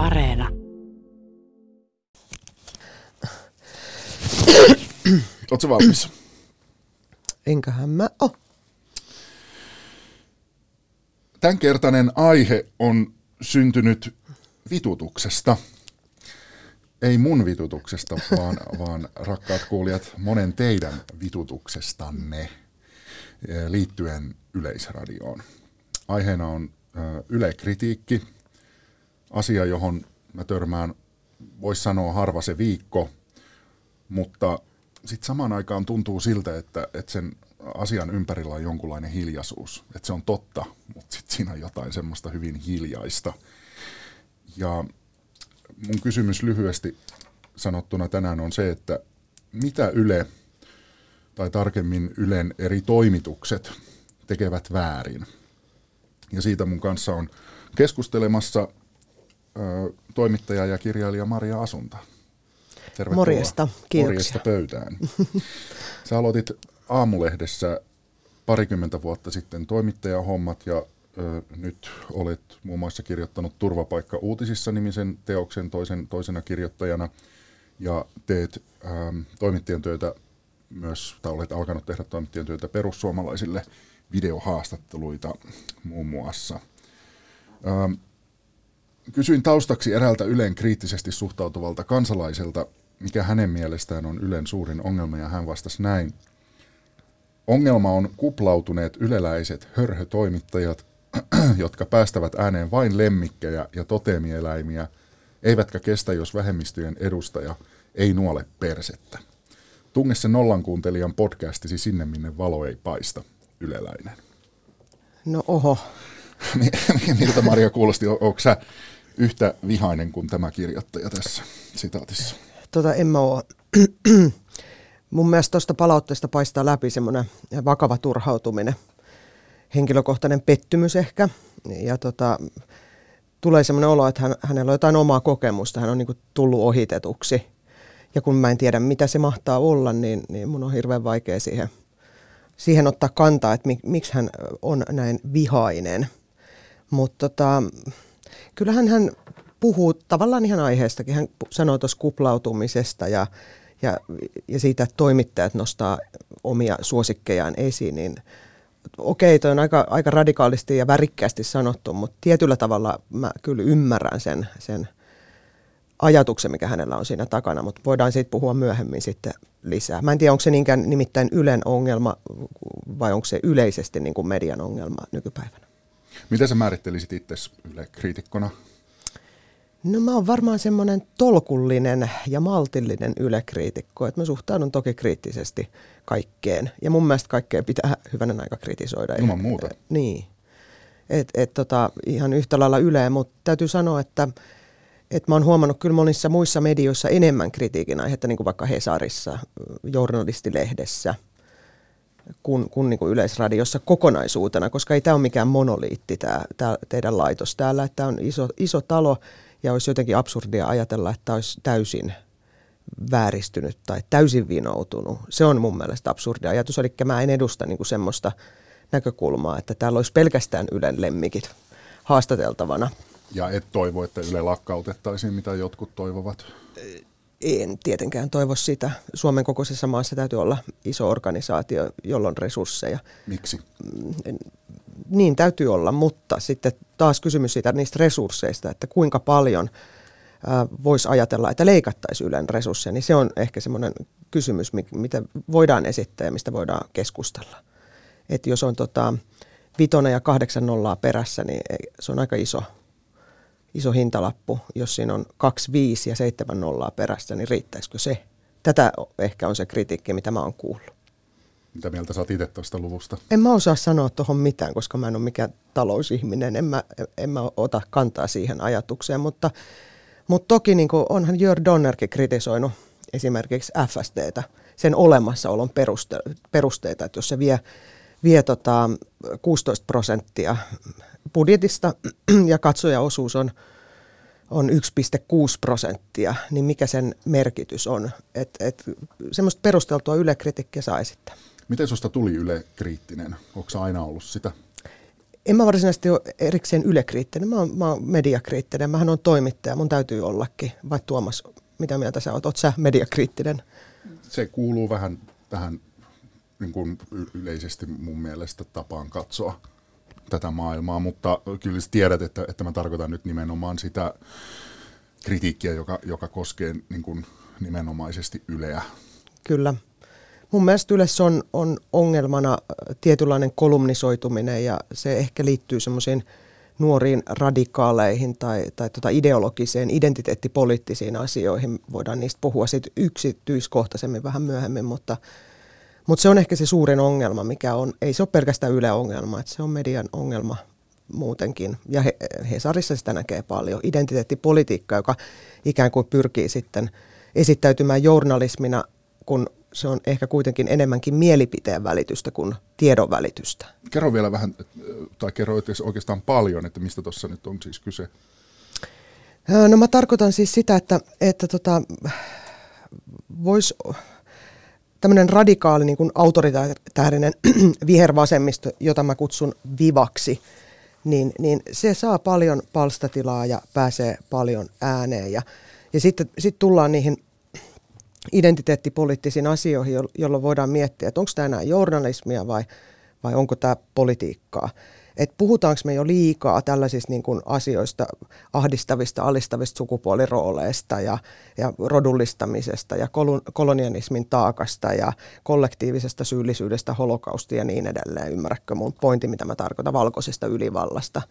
Areena. Oletko valmis? Enköhän mä oo. Tämänkertainen aihe on syntynyt vitutuksesta. Ei mun vitutuksesta, vaan, vaan rakkaat kuulijat, monen teidän vitutuksestanne eh, liittyen Yleisradioon. Aiheena on eh, Yle-kritiikki, asia, johon mä törmään, voisi sanoa harva se viikko, mutta sitten samaan aikaan tuntuu siltä, että, että sen asian ympärillä on jonkunlainen hiljaisuus. Että se on totta, mutta sitten siinä on jotain semmoista hyvin hiljaista. Ja mun kysymys lyhyesti sanottuna tänään on se, että mitä Yle, tai tarkemmin Ylen eri toimitukset tekevät väärin. Ja siitä mun kanssa on keskustelemassa toimittaja ja kirjailija Maria Asunta. Tervetuloa. Morjesta, kiitoksia. Morjesta pöytään. Sä aloitit aamulehdessä parikymmentä vuotta sitten toimittajahommat ja ö, nyt olet muun muassa kirjoittanut Turvapaikka uutisissa nimisen teoksen toisen, toisena kirjoittajana ja teet ähm, toimittajan työtä myös, tai olet alkanut tehdä toimittajan työtä perussuomalaisille videohaastatteluita muun muassa. Ähm, kysyin taustaksi eräältä Ylen kriittisesti suhtautuvalta kansalaiselta, mikä hänen mielestään on Ylen suurin ongelma, ja hän vastasi näin. Ongelma on kuplautuneet yleläiset hörhötoimittajat, jotka päästävät ääneen vain lemmikkejä ja totemieläimiä, eivätkä kestä, jos vähemmistöjen edustaja ei nuole persettä. Tunge se nollankuuntelijan podcastisi sinne, minne valo ei paista, yleläinen. No oho. Miltä Maria kuulosti? Onko sä yhtä vihainen kuin tämä kirjoittaja tässä sitaatissa? Tota, en mä oo. Mun mielestä tuosta palautteesta paistaa läpi semmoinen vakava turhautuminen, henkilökohtainen pettymys ehkä. Ja tota, tulee semmoinen olo, että hän, hänellä on jotain omaa kokemusta, hän on niin tullut ohitetuksi. Ja kun mä en tiedä, mitä se mahtaa olla, niin, niin mun on hirveän vaikea siihen, siihen ottaa kantaa, että mik, miksi hän on näin vihainen. Mutta tota, kyllähän hän puhuu tavallaan ihan aiheestakin. Hän sanoo tuossa kuplautumisesta ja, ja, ja siitä, että toimittajat nostaa omia suosikkejaan esiin, niin okei, toi on aika, aika radikaalisti ja värikkäästi sanottu, mutta tietyllä tavalla mä kyllä ymmärrän sen, sen ajatuksen, mikä hänellä on siinä takana, mutta voidaan siitä puhua myöhemmin sitten lisää. Mä en tiedä, onko se niinkään nimittäin Ylen ongelma vai onko se yleisesti niin kuin median ongelma nykypäivänä. Miten sä määrittelisit itse Yle kriitikkona? No mä oon varmaan semmoinen tolkullinen ja maltillinen ylekriitikko, että mä suhtaudun toki kriittisesti kaikkeen. Ja mun mielestä kaikkea pitää hyvänen aika kritisoida. Ilman muuta. Niin. Et, et tota, ihan yhtä lailla Yle, mutta täytyy sanoa, että et mä oon huomannut kyllä monissa muissa medioissa enemmän kritiikin aihetta, niin kuin vaikka Hesarissa, journalistilehdessä, kuin, kuin, niin kuin Yleisradiossa kokonaisuutena, koska ei tämä ole mikään monoliitti, tämä, tämä teidän laitos täällä, että tämä on iso, iso talo, ja olisi jotenkin absurdia ajatella, että olisi täysin vääristynyt tai täysin vinoutunut. Se on mun mielestä absurdi ajatus, eli mä en edusta niin kuin semmoista näkökulmaa, että täällä olisi pelkästään Ylen lemmikit haastateltavana. Ja et toivo, että Yle lakkautettaisiin, mitä jotkut toivovat? En tietenkään toivo sitä. Suomen kokoisessa maassa täytyy olla iso organisaatio, jolla on resursseja. Miksi? Mm, niin täytyy olla, mutta sitten taas kysymys siitä niistä resursseista, että kuinka paljon voisi ajatella, että leikattaisiin Ylen resursseja, niin se on ehkä semmoinen kysymys, mitä voidaan esittää ja mistä voidaan keskustella. Että jos on tota, vitona ja kahdeksan nollaa perässä, niin se on aika iso, iso hintalappu. Jos siinä on kaksi, viisi ja seitsemän nollaa perässä, niin riittäisikö se? Tätä ehkä on se kritiikki, mitä mä oon kuullut. Mitä mieltä sä oot itse tuosta luvusta? En mä osaa sanoa tuohon mitään, koska mä en ole mikään talousihminen. En mä, en mä ota kantaa siihen ajatukseen, mutta, mutta toki niin onhan Jör Donnerkin kritisoinut esimerkiksi FSDtä, sen olemassaolon peruste, perusteita, että jos se vie, vie tota 16 prosenttia budjetista ja katsojaosuus on, on 1,6 prosenttia, niin mikä sen merkitys on? Et, et, semmoista perusteltua ylekritiikkiä saa esittää. Miten susta tuli Yle kriittinen? Onko aina ollut sitä? en mä varsinaisesti ole erikseen ylekriittinen, mä oon, mä oon mediakriittinen, mähän on toimittaja, mun täytyy ollakin. Vai Tuomas, mitä mieltä sä oot? Oot sä mediakriittinen? Se kuuluu vähän tähän niin kuin yleisesti mun mielestä tapaan katsoa tätä maailmaa, mutta kyllä tiedät, että, että mä tarkoitan nyt nimenomaan sitä kritiikkiä, joka, joka koskee niin kuin nimenomaisesti Yleä. Kyllä. Mun mielestä Ylessä on, on ongelmana tietynlainen kolumnisoituminen ja se ehkä liittyy semmoisiin nuoriin radikaaleihin tai, tai tota ideologiseen, identiteettipoliittisiin asioihin. Voidaan niistä puhua sitten yksityiskohtaisemmin vähän myöhemmin, mutta, mutta se on ehkä se suurin ongelma, mikä on, ei se ole pelkästään Yle ongelma, että se on median ongelma muutenkin. Ja he, Hesarissa sitä näkee paljon. Identiteettipolitiikka, joka ikään kuin pyrkii sitten esittäytymään journalismina, kun se on ehkä kuitenkin enemmänkin mielipiteen välitystä kuin tiedon välitystä. Kerro vielä vähän, tai kerro oikeastaan paljon, että mistä tuossa nyt on siis kyse. No mä tarkoitan siis sitä, että, että tota, voisi tämmöinen radikaali niin kuin autoritäärinen vihervasemmisto, jota mä kutsun vivaksi, niin, niin se saa paljon palstatilaa ja pääsee paljon ääneen. Ja, ja sitten sit tullaan niihin identiteettipoliittisiin asioihin, jolloin voidaan miettiä, että onko tämä enää journalismia vai, vai onko tämä politiikkaa. Että puhutaanko me jo liikaa tällaisista niin kuin asioista, ahdistavista, alistavista sukupuolirooleista ja, ja rodullistamisesta ja kolonialismin taakasta ja kollektiivisesta syyllisyydestä, holokaustia ja niin edelleen. Ymmärrätkö mun pointti, mitä mä tarkoitan valkoisesta ylivallasta?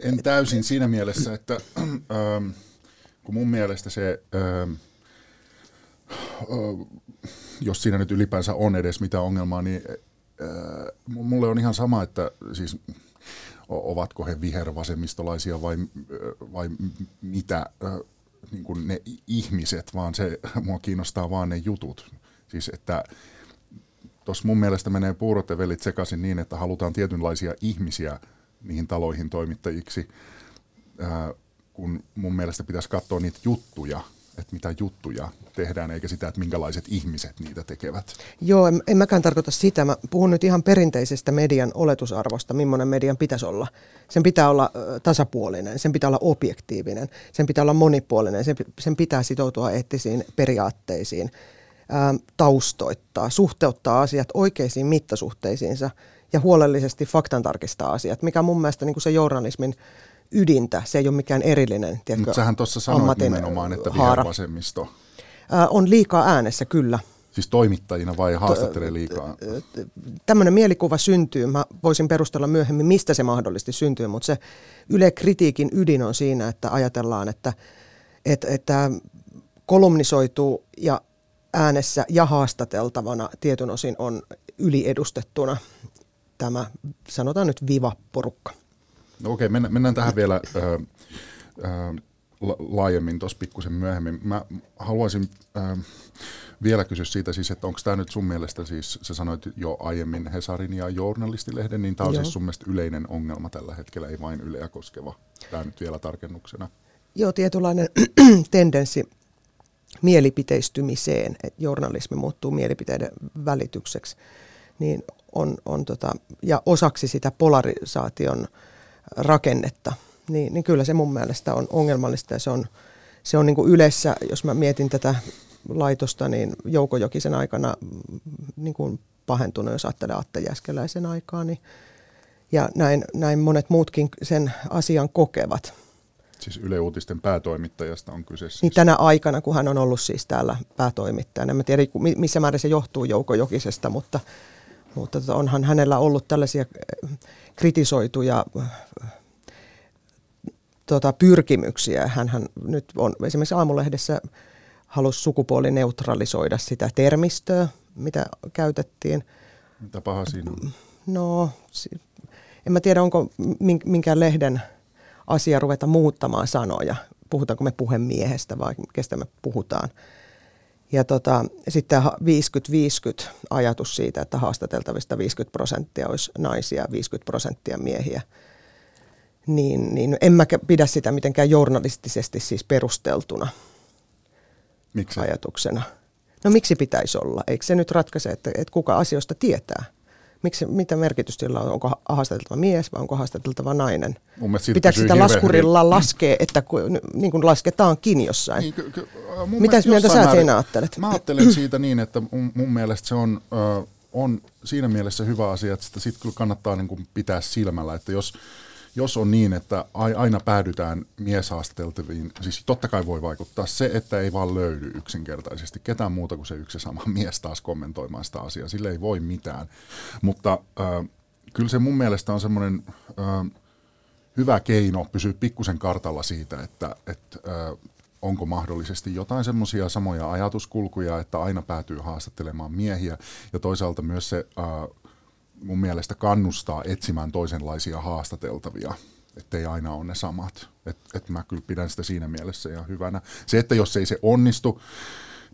En täysin siinä mielessä, että ähm, kun mun mielestä se... Ähm, jos siinä nyt ylipäänsä on edes mitään ongelmaa, niin mulle on ihan sama, että siis ovatko he vihervasemmistolaisia vai, vai mitä niin kuin ne ihmiset, vaan se mua kiinnostaa vaan ne jutut. Siis että tuossa mun mielestä menee puurot ja velit sekaisin niin, että halutaan tietynlaisia ihmisiä niihin taloihin toimittajiksi, kun mun mielestä pitäisi katsoa niitä juttuja – että mitä juttuja tehdään, eikä sitä, että minkälaiset ihmiset niitä tekevät. Joo, en, en mäkään tarkoita sitä. Mä puhun nyt ihan perinteisestä median oletusarvosta, millainen median pitäisi olla. Sen pitää olla tasapuolinen, sen pitää olla objektiivinen, sen pitää olla monipuolinen, sen, sen pitää sitoutua eettisiin periaatteisiin, ää, taustoittaa, suhteuttaa asiat oikeisiin mittasuhteisiinsa ja huolellisesti faktantarkistaa asiat, mikä mun mielestä niin kuin se journalismin ydintä. Se ei ole mikään erillinen tiedätkö, Mutta sähän tuossa sanoit nimenomaan, että vihervasemmisto. Äh, on liikaa äänessä, kyllä. Siis toimittajina vai haastattelee liikaa? Tämmöinen mielikuva syntyy. Mä voisin perustella myöhemmin, mistä se mahdollisesti syntyy, mutta se Yle kritiikin ydin on siinä, että ajatellaan, että, että, että kolumnisoituu ja äänessä ja haastateltavana tietyn osin on yliedustettuna tämä, sanotaan nyt viva-porukka. No okei, mennään, mennään tähän vielä äh, äh, laajemmin tuossa pikkusen myöhemmin. Mä haluaisin äh, vielä kysyä siitä siis, että onko tämä nyt sun mielestä siis, sä sanoit jo aiemmin Hesarin ja Journalistilehden, niin tämä on siis Joo. siis sun mielestä yleinen ongelma tällä hetkellä, ei vain Yleä koskeva. Tämä nyt vielä tarkennuksena. Joo, tietynlainen tendenssi mielipiteistymiseen, että journalismi muuttuu mielipiteiden välitykseksi, niin on, on tota, ja osaksi sitä polarisaation äh, rakennetta, niin, niin kyllä se mun mielestä on ongelmallista ja se on, se on niin kuin yleensä, jos mä mietin tätä laitosta, niin Jouko Jokisen aikana niin kuin pahentunut, jos ajattelee Atte Jäskeläisen aikaa, niin, ja näin, näin monet muutkin sen asian kokevat. Siis Yle Uutisten päätoimittajasta on kyse siis. Niin tänä aikana, kun hän on ollut siis täällä päätoimittajana. En tiedä, missä määrin se johtuu Jouko Jokisesta, mutta, mutta tota, onhan hänellä ollut tällaisia kritisoituja tota, pyrkimyksiä. hän nyt on esimerkiksi aamulehdessä halusi sukupuolineutralisoida sitä termistöä, mitä käytettiin. Mitä paha siinä on? No, en mä tiedä, onko minkään lehden asia ruveta muuttamaan sanoja. Puhutaanko me puhemiehestä vai kestä me puhutaan. Ja tota, sitten 50-50 ajatus siitä, että haastateltavista 50 prosenttia olisi naisia ja 50 prosenttia miehiä. Niin, niin en mä pidä sitä mitenkään journalistisesti siis perusteltuna Miksi? ajatuksena. No miksi pitäisi olla? Eikö se nyt ratkaise, että, että kuka asioista tietää? Miksi, mitä merkitystä sillä on? Onko haastateltava mies vai onko haastateltava nainen? Pitääkö sitä laskurilla laskea, että ku, niin kuin lasketaankin jossain? Niin, ky- ky- mun mielestä mieltä sä siinä ajattelet? Mä ajattelen siitä niin, että mun, mun mielestä se on, ö, on siinä mielessä hyvä asia, että sitä sitten kyllä kannattaa niin kuin pitää silmällä, että jos, jos on niin, että ai- aina päädytään mieshaastateltaviin, siis totta kai voi vaikuttaa se, että ei vaan löydy yksinkertaisesti ketään muuta kuin se yksi sama mies taas kommentoimaan sitä asiaa. Sille ei voi mitään. Mutta ö, kyllä se mun mielestä on semmoinen ö, hyvä keino pysyä pikkusen kartalla siitä, että, että ö, onko mahdollisesti jotain semmoisia samoja ajatuskulkuja, että aina päätyy haastattelemaan miehiä ja toisaalta myös se ö, mun mielestä kannustaa etsimään toisenlaisia haastateltavia, ettei aina ole ne samat. Et, et mä kyllä pidän sitä siinä mielessä ihan hyvänä. Se, että jos ei se onnistu,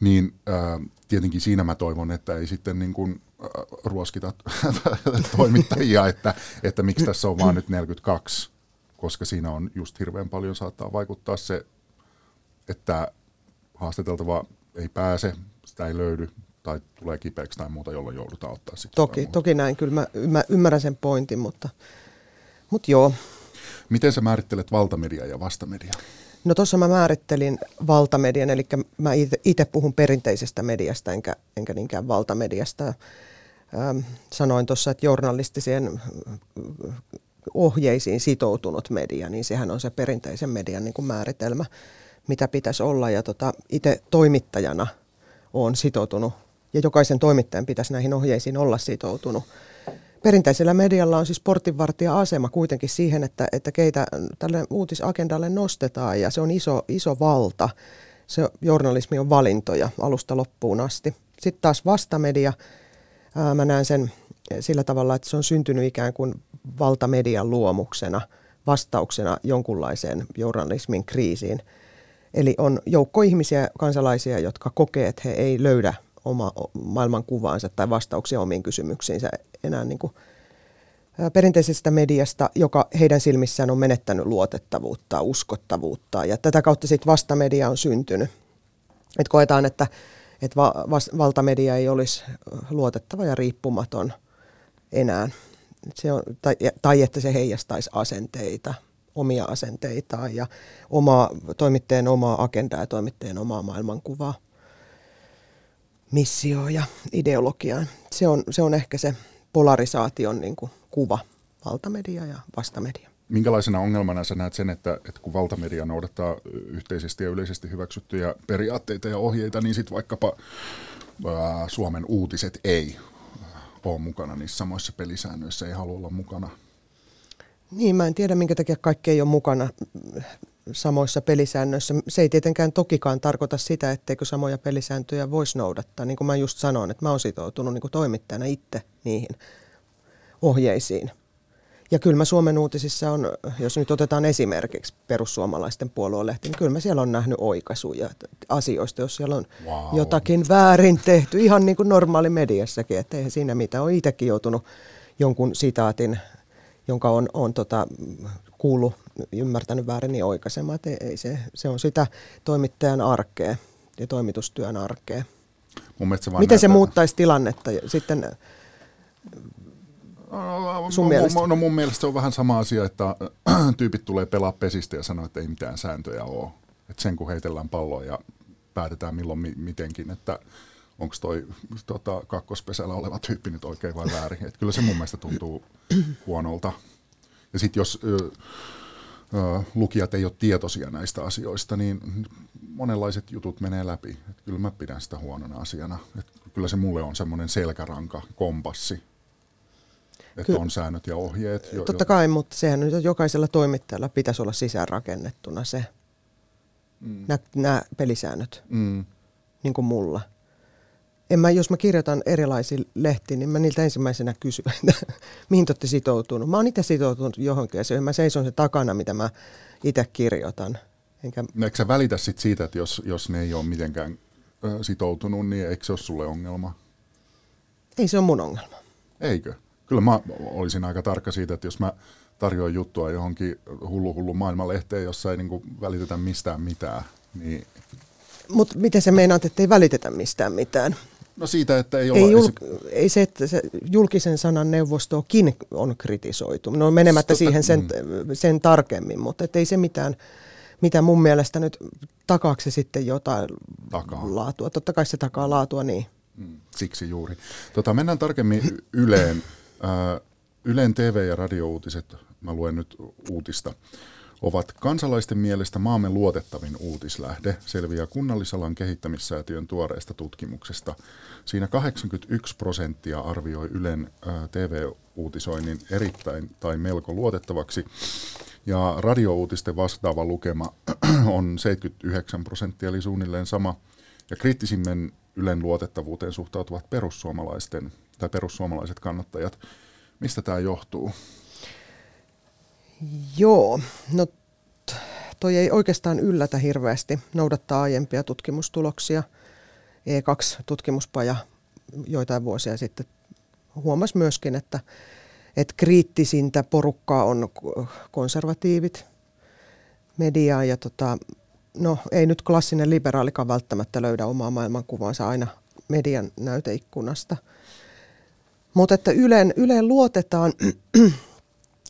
niin ää, tietenkin siinä mä toivon, että ei sitten niin kuin, ää, ruoskita toimittajia, että, että miksi tässä on vaan nyt 42, koska siinä on just hirveän paljon saattaa vaikuttaa se, että haastateltava ei pääse, sitä ei löydy, tai tulee kipeäksi tai muuta, jolloin joudutaan ottaa sitten. Toki, toki näin, kyllä mä ymmär- ymmärrän sen pointin, mutta, mutta joo. Miten sä määrittelet valtamedia ja vastamedia? No tuossa mä määrittelin valtamedian, eli mä itse puhun perinteisestä mediasta enkä, enkä niinkään valtamediasta. Ähm, sanoin tuossa, että journalistiseen ohjeisiin sitoutunut media, niin sehän on se perinteisen median niin kuin määritelmä, mitä pitäisi olla. Ja tota, itse toimittajana olen sitoutunut, ja jokaisen toimittajan pitäisi näihin ohjeisiin olla sitoutunut. Perinteisellä medialla on siis portinvartija-asema kuitenkin siihen, että, että keitä tälle uutisagendalle nostetaan, ja se on iso, iso valta. Se journalismi on valintoja alusta loppuun asti. Sitten taas vastamedia, ää, mä näen sen sillä tavalla, että se on syntynyt ikään kuin valtamedian luomuksena, vastauksena jonkunlaiseen journalismin kriisiin. Eli on joukko ihmisiä, kansalaisia, jotka kokee, että he ei löydä oma maailmankuvaansa tai vastauksia omiin kysymyksiinsä enää niin kuin perinteisestä mediasta, joka heidän silmissään on menettänyt luotettavuutta, uskottavuutta ja tätä kautta sitten vastamedia on syntynyt. Et koetaan, että, että va, vas, valtamedia ei olisi luotettava ja riippumaton enää. Se on, tai, tai että se heijastaisi asenteita, omia asenteitaan ja omaa, toimittajien omaa agendaa ja toimittajien omaa maailmankuvaa, missioa ja ideologiaa. Se on, se on ehkä se polarisaation niin kuin, kuva, valtamedia ja vastamedia. Minkälaisena ongelmana sä näet sen, että, että kun valtamedia noudattaa yhteisesti ja yleisesti hyväksyttyjä periaatteita ja ohjeita, niin sitten vaikkapa ää, Suomen uutiset ei ole mukana niissä samoissa pelisäännöissä, ei halua olla mukana? Niin, mä en tiedä, minkä takia kaikki ei ole mukana samoissa pelisäännöissä. Se ei tietenkään tokikaan tarkoita sitä, etteikö samoja pelisääntöjä voisi noudattaa. Niin kuin mä just sanoin, että mä oon sitoutunut niin toimittajana itse niihin ohjeisiin. Ja kyllä mä Suomen uutisissa on, jos nyt otetaan esimerkiksi perussuomalaisten puoluelehti, niin kyllä mä siellä on nähnyt oikaisuja asioista, jos siellä on wow. jotakin väärin tehty, ihan niin kuin normaali mediassakin, että eihän siinä mitään. Olen itsekin joutunut jonkun sitaatin, jonka on, on tota, kuullut, ymmärtänyt väärin, niin oikaisemaan. Että ei se, se on sitä toimittajan arkea ja toimitustyön arkea. Mun se Miten näyttää... se muuttaisi tilannetta sitten sun no, mielestä? No mun mielestä se on vähän sama asia, että tyypit tulee pelaa pesistä ja sanoo, että ei mitään sääntöjä ole. Että sen kun heitellään palloa ja päätetään milloin mi- mitenkin, että onko toi tota, kakkospesällä oleva tyyppi nyt oikein vai väärin. Et kyllä se mun mielestä tuntuu huonolta. Ja sitten jos ö, ö, lukijat ei ole tietoisia näistä asioista, niin monenlaiset jutut menee läpi. Et kyllä mä pidän sitä huonona asiana. Et kyllä se mulle on semmoinen selkäranka, kompassi, että on säännöt ja ohjeet. Jo, totta kai, mutta sehän nyt jokaisella toimittajalla pitäisi olla sisäänrakennettuna se, mm. nämä pelisäännöt, mm. niin kuin mulla. En mä, jos mä kirjoitan erilaisiin lehtiin, niin mä niiltä ensimmäisenä kysyn, että mihin te olette sitoutunut. Mä oon itse sitoutunut johonkin asioihin. Mä seison se takana, mitä mä itse kirjoitan. Enkä... No, eikö sä välitä sit siitä, että jos, jos ne ei ole mitenkään sitoutunut, niin eikö se ole sulle ongelma? Ei se ole mun ongelma. Eikö? Kyllä mä olisin aika tarkka siitä, että jos mä tarjoan juttua johonkin hullu hullu maailmanlehteen, jossa ei niin välitetä mistään mitään, niin... Mutta miten se meinaat, että ei välitetä mistään mitään? No siitä, että ei, ei. Jul, ei se, että se julkisen sanan neuvostokin on kritisoitu. No menemättä siihen sen, mm. sen tarkemmin, mutta ei se mitään, mitä mun mielestä nyt takaako se sitten jotain takaa. laatua. Totta kai se takaa laatua, niin. Mm, siksi juuri. Tota, mennään tarkemmin Yleen. Ylen TV- ja radiouutiset, mä luen nyt uutista, ovat kansalaisten mielestä maamme luotettavin uutislähde, selviää kunnallisalan kehittämissäätiön tuoreesta tutkimuksesta. Siinä 81 prosenttia arvioi Ylen TV-uutisoinnin erittäin tai melko luotettavaksi, ja radiouutisten vastaava lukema on 79 prosenttia, eli suunnilleen sama. Ja kriittisimmän Ylen luotettavuuteen suhtautuvat perussuomalaisten tai perussuomalaiset kannattajat. Mistä tämä johtuu? Joo, no toi ei oikeastaan yllätä hirveästi. Noudattaa aiempia tutkimustuloksia. E2-tutkimuspaja joitain vuosia sitten huomasi myöskin, että, että kriittisintä porukkaa on konservatiivit, media ja tota, no ei nyt klassinen liberaalikaan välttämättä löydä omaa maailmankuvaansa aina median näyteikkunasta. Mutta että Yleen, Yleen luotetaan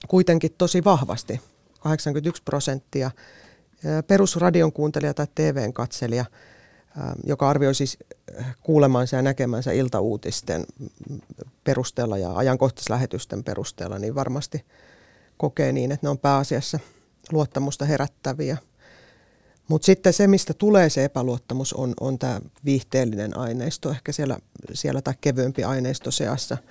kuitenkin tosi vahvasti, 81 prosenttia. Perusradion kuuntelija tai TVn katselija, joka arvioi siis kuulemansa ja näkemänsä iltauutisten perusteella ja ajankohtaislähetysten perusteella, niin varmasti kokee niin, että ne on pääasiassa luottamusta herättäviä. Mutta sitten se, mistä tulee se epäluottamus, on, on tämä viihteellinen aineisto, ehkä siellä, siellä tai kevyempi aineisto seassa –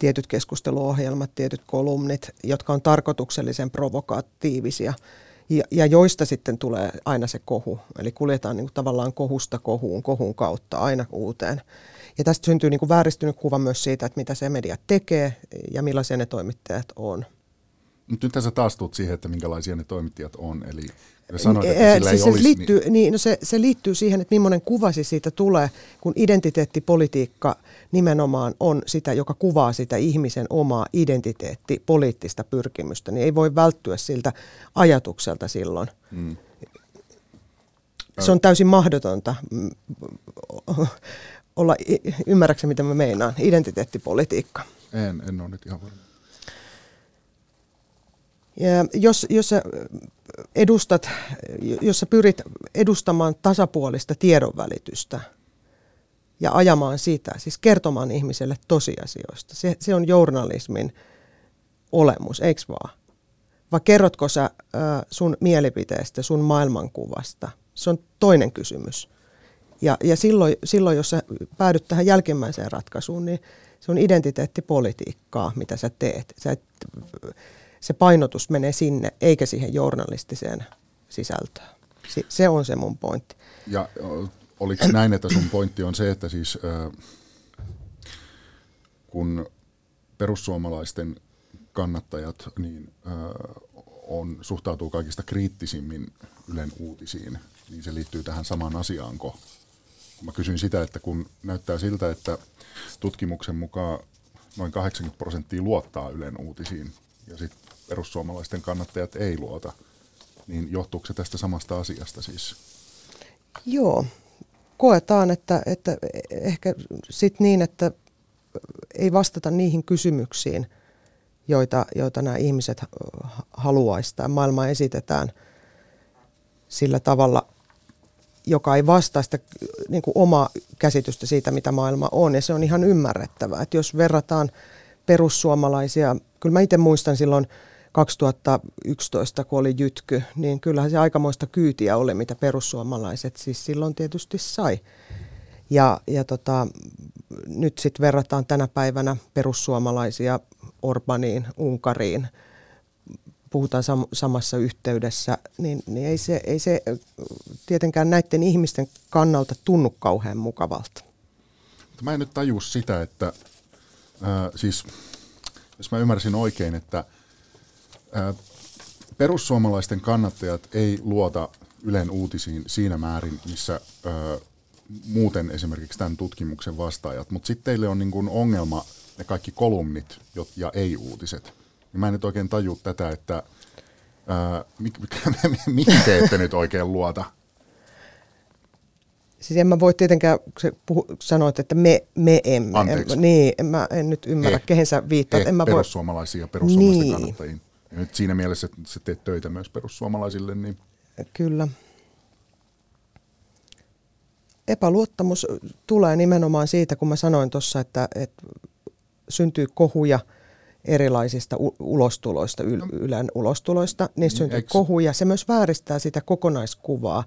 tietyt keskusteluohjelmat, tietyt kolumnit, jotka on tarkoituksellisen provokatiivisia ja, ja joista sitten tulee aina se kohu. Eli kuljetaan niin kuin tavallaan kohusta kohuun, kohun kautta aina uuteen. Ja tästä syntyy niin kuin vääristynyt kuva myös siitä, että mitä se media tekee ja millaisia ne toimittajat on. Mutta nyt tässä taas tuut siihen, että minkälaisia ne toimittajat on. Eli sanoit, että sillä siis ei se, olisi, liittyy, niin... Niin, no se, se liittyy siihen, että millainen kuvasi siitä tulee, kun identiteettipolitiikka nimenomaan on sitä, joka kuvaa sitä ihmisen omaa identiteetti, poliittista pyrkimystä, niin ei voi välttyä siltä ajatukselta silloin. Hmm. Se on täysin mahdotonta mm, olla, ymmärräksä mitä mä meinaan, identiteettipolitiikka. En, en ole nyt ihan varma. Ja jos, jos sä edustat, jos sä pyrit edustamaan tasapuolista tiedonvälitystä ja ajamaan sitä, siis kertomaan ihmiselle tosiasioista, se, se on journalismin olemus, eikö vaan? Vai kerrotko sä sun mielipiteestä, sun maailmankuvasta? Se on toinen kysymys. Ja, ja silloin, silloin, jos sä päädyt tähän jälkimmäiseen ratkaisuun, niin se on identiteettipolitiikkaa, mitä sä teet. Sä et, se painotus menee sinne, eikä siihen journalistiseen sisältöön. Se on se mun pointti. Ja oliko näin, että sun pointti on se, että siis kun perussuomalaisten kannattajat niin, on, suhtautuu kaikista kriittisimmin Ylen uutisiin, niin se liittyy tähän samaan asiaanko? Kun mä kysyin sitä, että kun näyttää siltä, että tutkimuksen mukaan noin 80 prosenttia luottaa Ylen uutisiin, ja sitten perussuomalaisten kannattajat ei luota, niin johtuuko se tästä samasta asiasta siis? Joo, koetaan, että, että ehkä sitten niin, että ei vastata niihin kysymyksiin, joita, joita nämä ihmiset haluaisivat tai maailma esitetään sillä tavalla, joka ei vastaa sitä niin kuin omaa käsitystä siitä, mitä maailma on. Ja se on ihan ymmärrettävää, että jos verrataan perussuomalaisia, kyllä mä itse muistan silloin 2011, kun oli jytky, niin kyllähän se aikamoista kyytiä oli, mitä perussuomalaiset siis silloin tietysti sai. Ja, ja tota, nyt sitten verrataan tänä päivänä perussuomalaisia Orbaniin, Unkariin, puhutaan sam- samassa yhteydessä, niin, niin ei, se, ei se tietenkään näiden ihmisten kannalta tunnu kauhean mukavalta. Mä en nyt taju sitä, että äh, siis jos mä ymmärsin oikein, että – perussuomalaisten kannattajat ei luota Ylen uutisiin siinä määrin, missä ö, muuten esimerkiksi tämän tutkimuksen vastaajat, mutta sitten teille on niin kuin ongelma ne kaikki kolumnit ja ei-uutiset. Mä en nyt oikein taju tätä, että ö, mihin te ette nyt oikein luota? Siis en mä voi tietenkään puhu, sanoa, että me, me emme. Anteeksi. En, niin, en mä en nyt ymmärrä, Eh. kehen sä viittaat. Eh, en mä voi, perussuomalaisia ja perussuomalaisten Niin. kannattajiin. Ja nyt siinä mielessä, että sä teet töitä myös perussuomalaisille, niin Kyllä. Epäluottamus tulee nimenomaan siitä, kun mä sanoin tuossa, että, että syntyy kohuja erilaisista ulostuloista, yl- Ylen ulostuloista. Niistä syntyy eiks- kohuja. Se myös vääristää sitä kokonaiskuvaa,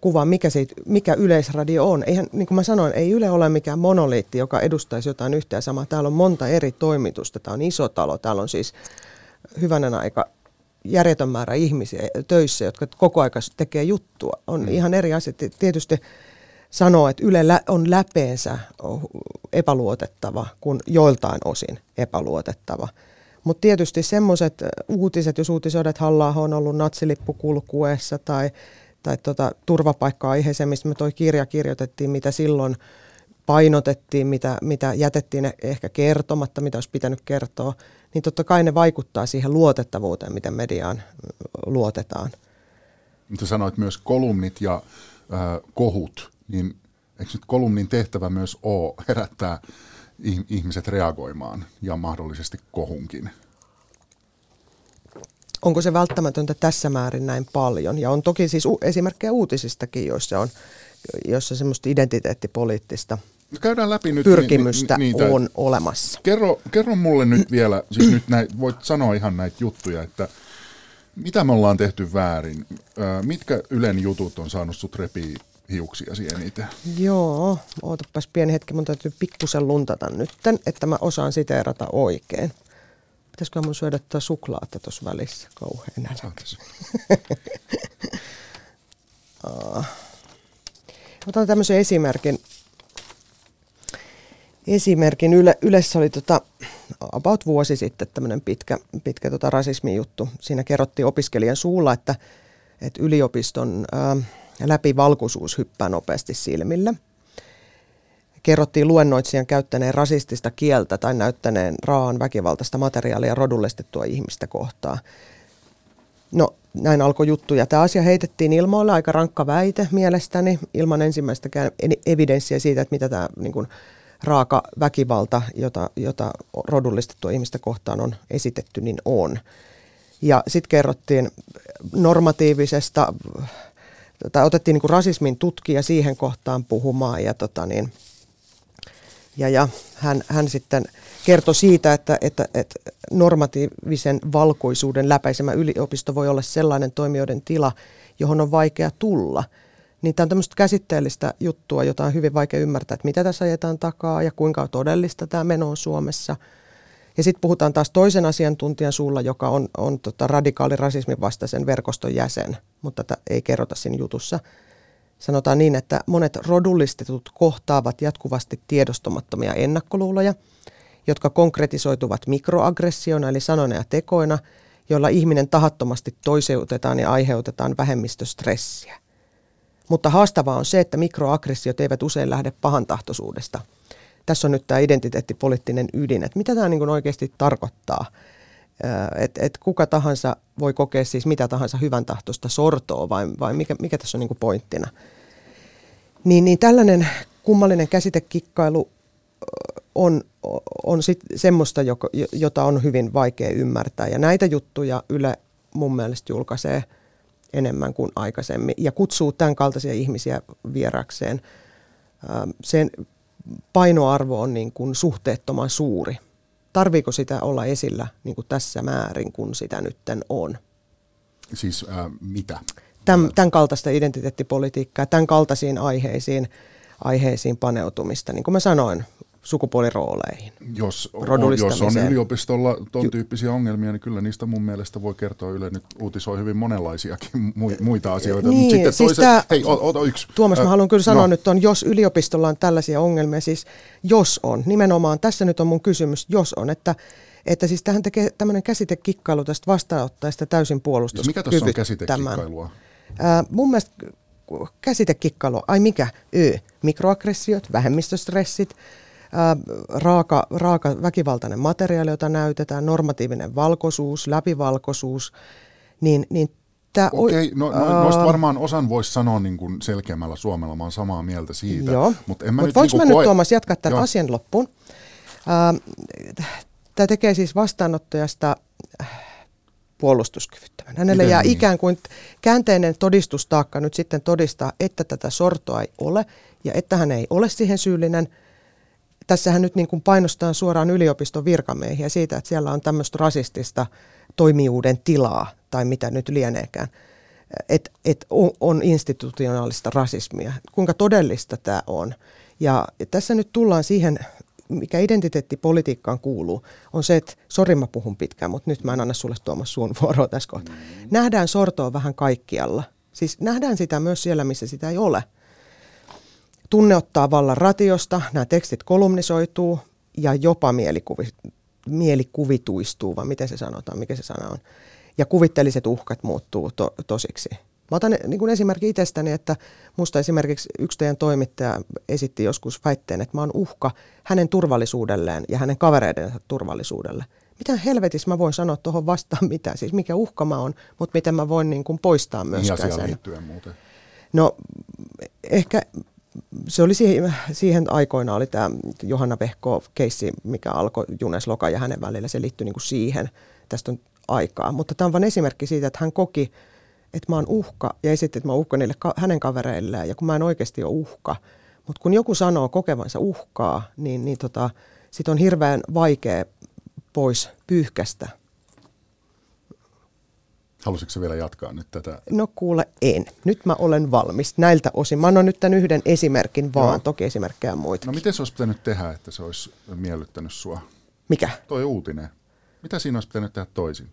kuvaa, mikä, siitä, mikä yleisradio on. Eihän, niin kuin mä sanoin, ei Yle ole mikään monoliitti, joka edustaisi jotain yhtä ja samaa. Täällä on monta eri toimitusta. Tämä on iso talo. Täällä on siis hyvänen aika järjetön määrä ihmisiä töissä, jotka koko ajan tekee juttua. On mm. ihan eri asia. Ti- Tietysti sanoo, että Yle on läpeensä epäluotettava, kun joiltain osin epäluotettava. Mutta tietysti semmoiset uutiset, jos uutisoidaan, että halla on ollut natsilippu kulkuessa tai, tai tota, turvapaikka-aiheeseen, mistä me toi kirja kirjoitettiin, mitä silloin painotettiin, mitä, mitä jätettiin ehkä kertomatta, mitä olisi pitänyt kertoa, niin totta kai ne vaikuttaa siihen luotettavuuteen, miten mediaan luotetaan. Mutta sanoit myös kolumnit ja äh, kohut, niin eikö nyt kolumnin tehtävä myös ole herättää ih- ihmiset reagoimaan ja mahdollisesti kohunkin? Onko se välttämätöntä tässä määrin näin paljon? Ja on toki siis u- esimerkkejä uutisistakin, joissa on jossa semmoista identiteettipoliittista Käydään läpi nyt pyrkimystä ni- ni- niitä. on olemassa. Kerro, kerro mulle nyt vielä, siis nyt näit, voit sanoa ihan näitä juttuja, että mitä me ollaan tehty väärin? Mitkä Ylen jutut on saanut sut repii hiuksiasi eniten? Joo, ootapas pieni hetki, mun täytyy pikkusen luntata nytten, että mä osaan siteerata oikein. Pitäisikö mun syödä tätä suklaata tuossa välissä? Kauhean nälkä. Otan tämmöisen esimerkin. Esimerkin Yle, Ylessä oli tota, about vuosi sitten tämmöinen pitkä, pitkä tota rasismijuttu. Siinä kerrottiin opiskelijan suulla, että, että yliopiston ää, läpivalkuisuus hyppää nopeasti silmille. Kerrottiin luennoitsijan käyttäneen rasistista kieltä tai näyttäneen raan väkivaltaista materiaalia rodullistettua ihmistä kohtaan. No, näin alkoi juttu. Ja tämä asia heitettiin ilmoille, aika rankka väite mielestäni, ilman ensimmäistäkään evidenssiä siitä, että mitä tämä niin kuin, raaka väkivalta, jota, jota rodullistettua ihmistä kohtaan on esitetty, niin on. Ja sitten kerrottiin normatiivisesta, tai otettiin niin rasismin tutkija siihen kohtaan puhumaan, ja tota niin, ja, ja hän, hän sitten kertoi siitä, että, että, että normatiivisen valkoisuuden läpäisemä yliopisto voi olla sellainen toimijoiden tila, johon on vaikea tulla. Niin tämä on tämmöistä käsitteellistä juttua, jota on hyvin vaikea ymmärtää, että mitä tässä ajetaan takaa ja kuinka todellista tämä meno on Suomessa. Ja sitten puhutaan taas toisen asiantuntijan suulla, joka on, on tota radikaali rasismin vastaisen verkoston jäsen, mutta tätä ei kerrota siinä jutussa. Sanotaan niin, että monet rodullistetut kohtaavat jatkuvasti tiedostamattomia ennakkoluuloja, jotka konkretisoituvat mikroaggressioina eli sanoina ja tekoina, joilla ihminen tahattomasti toiseutetaan ja aiheutetaan vähemmistöstressiä. Mutta haastavaa on se, että mikroaggressiot eivät usein lähde pahantahtoisuudesta. Tässä on nyt tämä identiteettipoliittinen ydin, että mitä tämä niin oikeasti tarkoittaa. Että et kuka tahansa voi kokea siis mitä tahansa hyvän tahtoista sortoa vai, vai mikä, mikä tässä on niin pointtina. Niin, niin tällainen kummallinen käsitekikkailu on, on sit semmoista, jota on hyvin vaikea ymmärtää. Ja näitä juttuja Yle mun mielestä julkaisee enemmän kuin aikaisemmin ja kutsuu tämän kaltaisia ihmisiä vierakseen. Ö, Sen painoarvo on niin kuin suhteettoman suuri. Tarviiko sitä olla esillä niin kuin tässä määrin, kun sitä nytten on? Siis äh, mitä? Tämän, tämän kaltaista identiteettipolitiikkaa, tämän kaltaisiin aiheisiin, aiheisiin paneutumista, niin kuin mä sanoin, sukupuolirooleihin. Jos, on, jos on yliopistolla ton tyyppisiä ongelmia, niin kyllä niistä mun mielestä voi kertoa Yle nyt uutisoi hyvin monenlaisiakin mu- muita asioita. Niin, Mut sitten siis toisa- tää- hei, ota yksi. Tuomas, mä haluan kyllä sanoa no, nyt on, jos yliopistolla on tällaisia ongelmia, siis jos on, nimenomaan tässä nyt on mun kysymys, jos on, että että siis tähän tekee tämmöinen käsitekikkailu tästä vastaanottajasta täysin puolustus. Mikä tuossa on käsitekikkailua? Ää, mun mielestä käsitekikkailua, ai mikä? Ö, mikroaggressiot, vähemmistöstressit, ää, raaka, raaka väkivaltainen materiaali, jota näytetään, normatiivinen valkoisuus, läpivalkoisuus, niin, niin Tää Okei, no, no, noista varmaan osan voisi sanoa niin kuin selkeämmällä suomella, mä oon samaa mieltä siitä. Joo, mutta Mut nyt, voinko niin mä nyt koe... Tuomas jatkaa tämän Joo. asian loppuun? Tämä tekee siis vastaanottajasta äh, puolustuskyvyttömän. Hänelle Miten jää niin? ikään kuin käänteinen todistustaakka nyt sitten todistaa, että tätä sortoa ei ole ja että hän ei ole siihen syyllinen. Tässähän nyt niin kuin painostaa suoraan yliopiston virkamiehiä siitä, että siellä on tämmöistä rasistista toimijuuden tilaa tai mitä nyt lieneekään että et on, on institutionaalista rasismia. Kuinka todellista tämä on. Ja tässä nyt tullaan siihen, mikä identiteettipolitiikkaan kuuluu, on se, että sori mä puhun pitkään, mutta nyt mä en anna sulle Tuomas sun vuoroa tässä kohtaa. Nähdään sortoa vähän kaikkialla. Siis nähdään sitä myös siellä, missä sitä ei ole. Tunne ottaa vallan ratiosta, nämä tekstit kolumnisoituu ja jopa mielikuvi, mielikuvituistuu, vai miten se sanotaan, mikä se sana on. Ja kuvitteelliset uhkat muuttuu to, tosiksi. Mä otan niin kuin esimerkki itsestäni, että musta esimerkiksi yksi teidän toimittaja esitti joskus väitteen, että mä oon uhka hänen turvallisuudelleen ja hänen kavereidensa turvallisuudelle. Mitä helvetissä mä voin sanoa tuohon vastaan mitä? Siis mikä uhka mä oon, mutta miten mä voin niin kuin poistaa Mihin myöskään asiaan sen. liittyen muuten? No ehkä se oli siihen, siihen aikoina oli tämä Johanna Vehko keissi, mikä alkoi Junes Loka ja hänen välillä. Se liittyi niin kuin siihen. Tästä on aikaa. Mutta tämä on vain esimerkki siitä, että hän koki, että mä oon uhka ja esitti, että mä oon uhka niille ka- hänen kavereilleen. Ja kun mä en oikeasti ole uhka. Mutta kun joku sanoo kokevansa uhkaa, niin, niin tota, sit on hirveän vaikea pois pyyhkästä. Halusitko vielä jatkaa nyt tätä? No kuule, en. Nyt mä olen valmis näiltä osin. Mä annan nyt tämän yhden esimerkin vaan, Joo. toki esimerkkejä muita. No miten se olisi pitänyt tehdä, että se olisi miellyttänyt sua? Mikä? Toi uutinen. Mitä siinä olisi pitänyt tehdä toisin?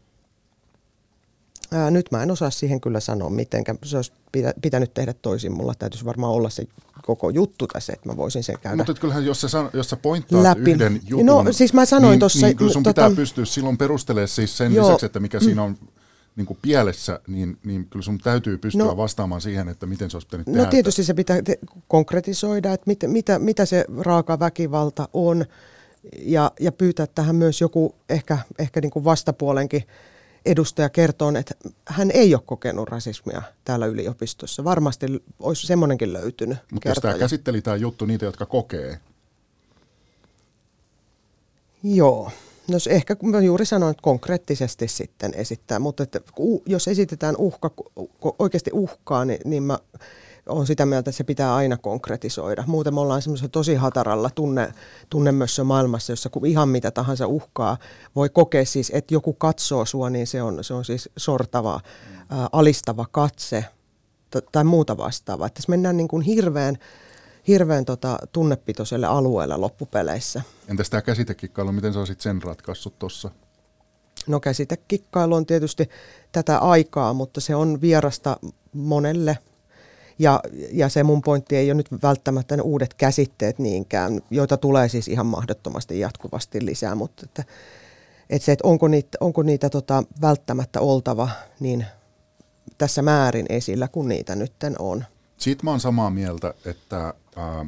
Ää, nyt mä en osaa siihen kyllä sanoa, miten se olisi pitä- pitänyt tehdä toisin. Mulla täytyisi varmaan olla se koko juttu tässä, että mä voisin sen käydä. Mutta kyllähän jos sä, san- jos sä pointtaat Läpi. yhden jutun, No, siis mä sanoin niin, tossa- niin kyllä sun tota- pitää pystyä silloin perustelemaan siis sen Joo. lisäksi, että mikä siinä on niin kuin pielessä, niin, niin kyllä sun täytyy pystyä No. vastaamaan siihen, että miten se olisi pitänyt No tehdä. tietysti se pitää te- konkretisoida, että mit, mitä, mitä se raaka väkivalta on ja, ja pyytää tähän myös joku ehkä, ehkä niin kuin vastapuolenkin edustaja kertoo, että hän ei ole kokenut rasismia täällä yliopistossa. Varmasti olisi semmoinenkin löytynyt Mutta jos tämä käsitteli tämä juttu niitä, jotka kokee, Joo. No ehkä mä juuri sanoin, että konkreettisesti sitten esittää, mutta että jos esitetään uhka, oikeasti uhkaa, niin, niin mä olen sitä mieltä, että se pitää aina konkretisoida. Muuten me ollaan semmoisessa tosi hataralla tunne, tunnemössö maailmassa, jossa ihan mitä tahansa uhkaa voi kokea siis, että joku katsoo sua, niin se on, se on siis sortava, ää, alistava katse tai muuta vastaavaa. Että tässä mennään niin kuin hirveän, hirveän tota, tunnepitoiselle alueelle loppupeleissä. entäs tämä käsitekikkailu, miten sä olisit sen ratkaissut tuossa? No käsitekikkailu on tietysti tätä aikaa, mutta se on vierasta monelle. Ja, ja se mun pointti ei ole nyt välttämättä ne uudet käsitteet niinkään, joita tulee siis ihan mahdottomasti jatkuvasti lisää, mutta että, että se, että onko niitä, onko niitä tota välttämättä oltava niin tässä määrin esillä, kun niitä nytten on. Siitä mä oon samaa mieltä, että ää,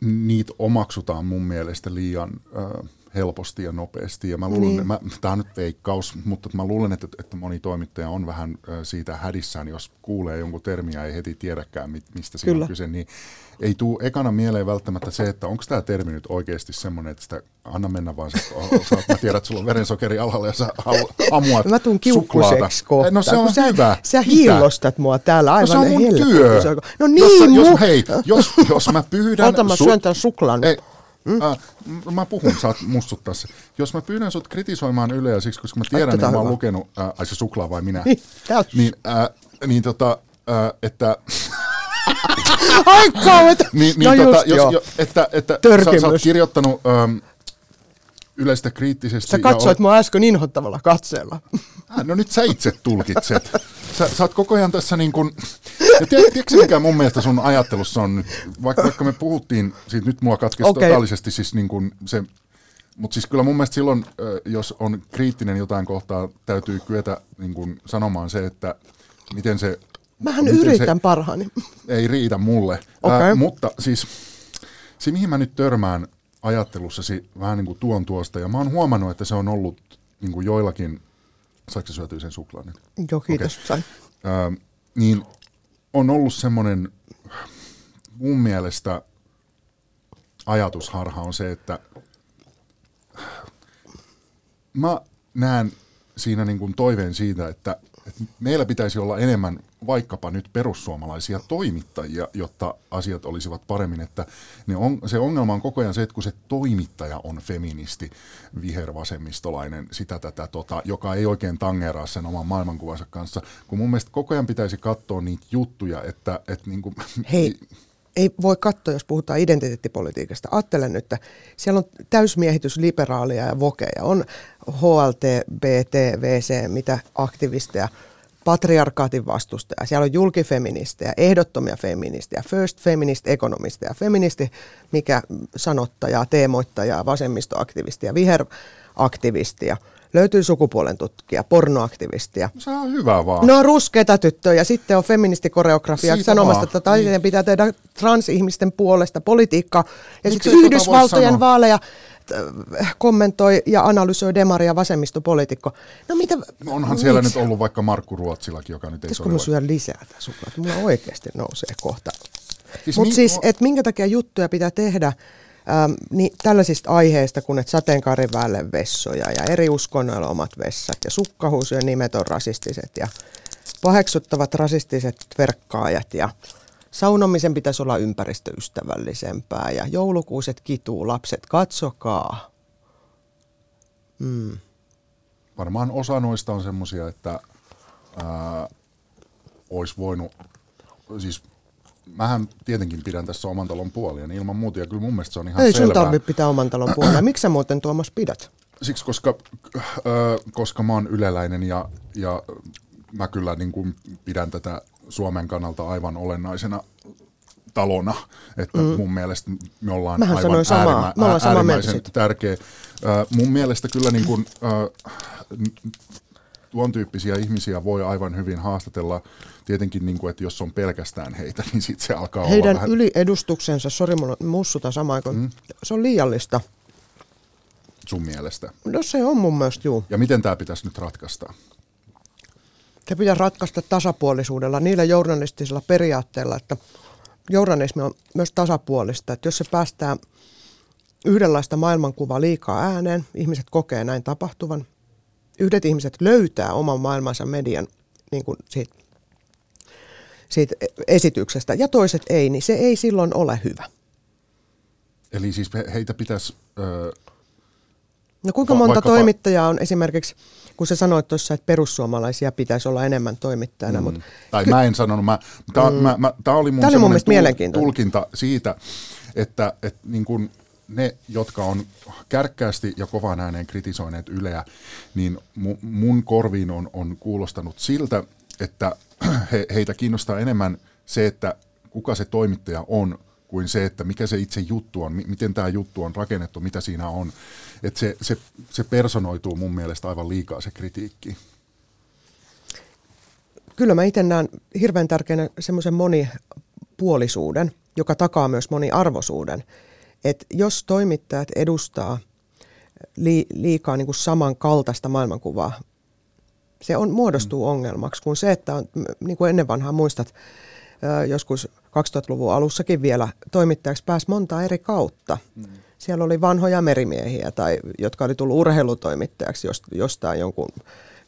niitä omaksutaan mun mielestä liian ää, helposti ja nopeasti. Ja mä luulen, Niin. mä, tää on nyt veikkaus, mutta mä luulen, että, että moni toimittaja on vähän siitä hädissään, jos kuulee jonkun termiä ja ei heti tiedäkään, mi- mistä siinä Kyllä. on kyse. Niin ei tuu ekana mieleen välttämättä se, että onko tämä termi nyt oikeasti semmoinen, että sitä anna mennä vaan, sä, sä, mä tiedän, että sulla on verensokeri alhaalla ja sä amuat Mä tuun kiukkuseksi kohta. No se on sä, hyvä. Sä Mitä? hiillostat mua täällä aivan no se on mun työ. No jos, niin, jos, mu- hei, jos, jos mä pyydän... Ota mä syön tän suklaan. Ei, mm? äh, mä puhun, saat mustuttaa se. Jos mä pyydän sut kritisoimaan Yleä siksi, koska mä tiedän, että mä oon lukenut, äh, ai se suklaa vai minä, Niin, niin, äh, niin tota, äh, että, Ai kauet! niin, niin no tota, jos, jo, että, että sä, sä oot kirjoittanut ähm, Yleistä kriittisesti. Sä ja katsoit mua äsken inhottavalla katseella. Ah, no nyt sä itse tulkitset. Sä, sä oot koko ajan tässä niin kuin... Ja tiedät, tiedätkö mikä mun mielestä sun ajattelussa on nyt? Vaikka, vaikka me puhuttiin, siitä nyt mua katkesi okay. totaalisesti siis niin kuin se... Mutta siis kyllä mun mielestä silloin, jos on kriittinen jotain kohtaa, täytyy kyetä niin kuin sanomaan se, että miten se... Mähän miten yritän parhaani. Se ei riitä mulle. Okei. mutta siis se, mihin mä nyt törmään ajattelussasi vähän niin kuin tuon tuosta, ja mä oon huomannut, että se on ollut niin kuin joillakin Saiko se syötyä sen suklaan nyt? Joo, kiitos. Okay. Sain. Ö, niin on ollut semmoinen mun mielestä ajatusharha on se, että mä näen siinä niin kuin toiveen siitä, että, että meillä pitäisi olla enemmän vaikkapa nyt perussuomalaisia toimittajia, jotta asiat olisivat paremmin. Että ne on, se ongelma on koko ajan se, että kun se toimittaja on feministi, vihervasemmistolainen, sitä tätä, tota, joka ei oikein tangeraa sen oman maailmankuvansa kanssa, kun mun mielestä koko ajan pitäisi katsoa niitä juttuja, että... että niin kuin, Hei, ei voi katsoa, jos puhutaan identiteettipolitiikasta. Ajattelen nyt, että siellä on täysmiehitys liberaalia ja vokeja. On HLT, BT, VC, mitä aktivisteja, patriarkaatin vastustaja. Siellä on julkifeministejä, ehdottomia feministejä, first feminist ekonomisteja, feministi, mikä sanottaja, teemoittaja, vasemmistoaktivistia, viheraktivistia – Löytyy sukupuolen tutkija, pornoaktivistia. Se on hyvä vaan. No ruskeita tyttöjä. Sitten on feministikoreografia Siitä sanomassa, vaan. että taiteen niin. pitää tehdä transihmisten puolesta politiikkaa. Ja sitten Yhdysvaltojen vaaleja äh, kommentoi ja analysoi demari- ja vasemmistopoliitikko. No mitä? No onhan siellä nyt ollut vaikka Markku Ruotsillakin, joka nyt ei Pitäisikö syö lisää tätä suklaata? Mulla oikeasti nousee kohta. Siis Mutta siis, että minkä takia juttuja pitää tehdä, Ähm, niin tällaisista aiheista kuin että sateenkaarin päälle vessoja ja eri uskonnoilla omat vessat ja sukkahuusujen nimet on rasistiset ja paheksuttavat rasistiset verkkaajat ja saunomisen pitäisi olla ympäristöystävällisempää ja joulukuuset kituu, lapset katsokaa. Mm. Varmaan osa noista on semmoisia, että olisi voinut, siis mähän tietenkin pidän tässä oman talon puolia, niin ilman muuta, ja kyllä mun mielestä se on ihan Ei selvää. sun tarvitse pitää oman talon puolia. Miksi sä muuten Tuomas pidät? Siksi, koska, äh, koska mä oon yleläinen ja, ja mä kyllä niin kuin pidän tätä Suomen kannalta aivan olennaisena talona, että mm. mun mielestä me ollaan Mähän aivan samaa. Äärimmä, me ollaan äärimmäisen tärkeä. Äh, mun mielestä kyllä niin kuin, äh, tuon tyyppisiä ihmisiä voi aivan hyvin haastatella. Tietenkin, niin kuin, että jos on pelkästään heitä, niin sitten se alkaa Heidän olla vähän... yliedustuksensa, sori mulla mussuta samaan aikaan, mm. se on liiallista. Sun mielestä? No se on mun mielestä, juu. Ja miten tämä pitäisi nyt ratkaista? Se pitäisi ratkaista tasapuolisuudella, niillä journalistisilla periaatteilla, että journalismi on myös tasapuolista, että jos se päästää yhdenlaista maailmankuvaa liikaa ääneen, ihmiset kokee näin tapahtuvan, yhdet ihmiset löytää oman maailmansa median niin kuin siitä, siitä esityksestä ja toiset ei, niin se ei silloin ole hyvä. Eli siis heitä pitäisi... Öö, no kuinka monta vaikkapa... toimittajaa on esimerkiksi, kun sä sanoit tuossa, että perussuomalaisia pitäisi olla enemmän toimittajana. Mm. Mutta tai ky- mä en sanonut, mä, tämä mm. mä, mä, oli mun, oli mun tul- tulkinta siitä, että, että niin kun ne, jotka on kärkkäästi ja kovaan ääneen kritisoineet Yleä, niin mun korviin on, on kuulostanut siltä, että he, heitä kiinnostaa enemmän se, että kuka se toimittaja on, kuin se, että mikä se itse juttu on, miten tämä juttu on rakennettu, mitä siinä on. Että se, se, se personoituu mun mielestä aivan liikaa se kritiikki. Kyllä mä itse näen hirveän tärkeänä semmoisen monipuolisuuden, joka takaa myös moniarvoisuuden että jos toimittajat edustaa li, liikaa niin kuin samankaltaista maailmankuvaa, se on, muodostuu mm. ongelmaksi, kun se, että on, niin kuin ennen vanhaa muistat, joskus 2000-luvun alussakin vielä toimittajaksi pääsi monta eri kautta. Mm. Siellä oli vanhoja merimiehiä, tai, jotka oli tullut urheilutoimittajaksi jostain jonkun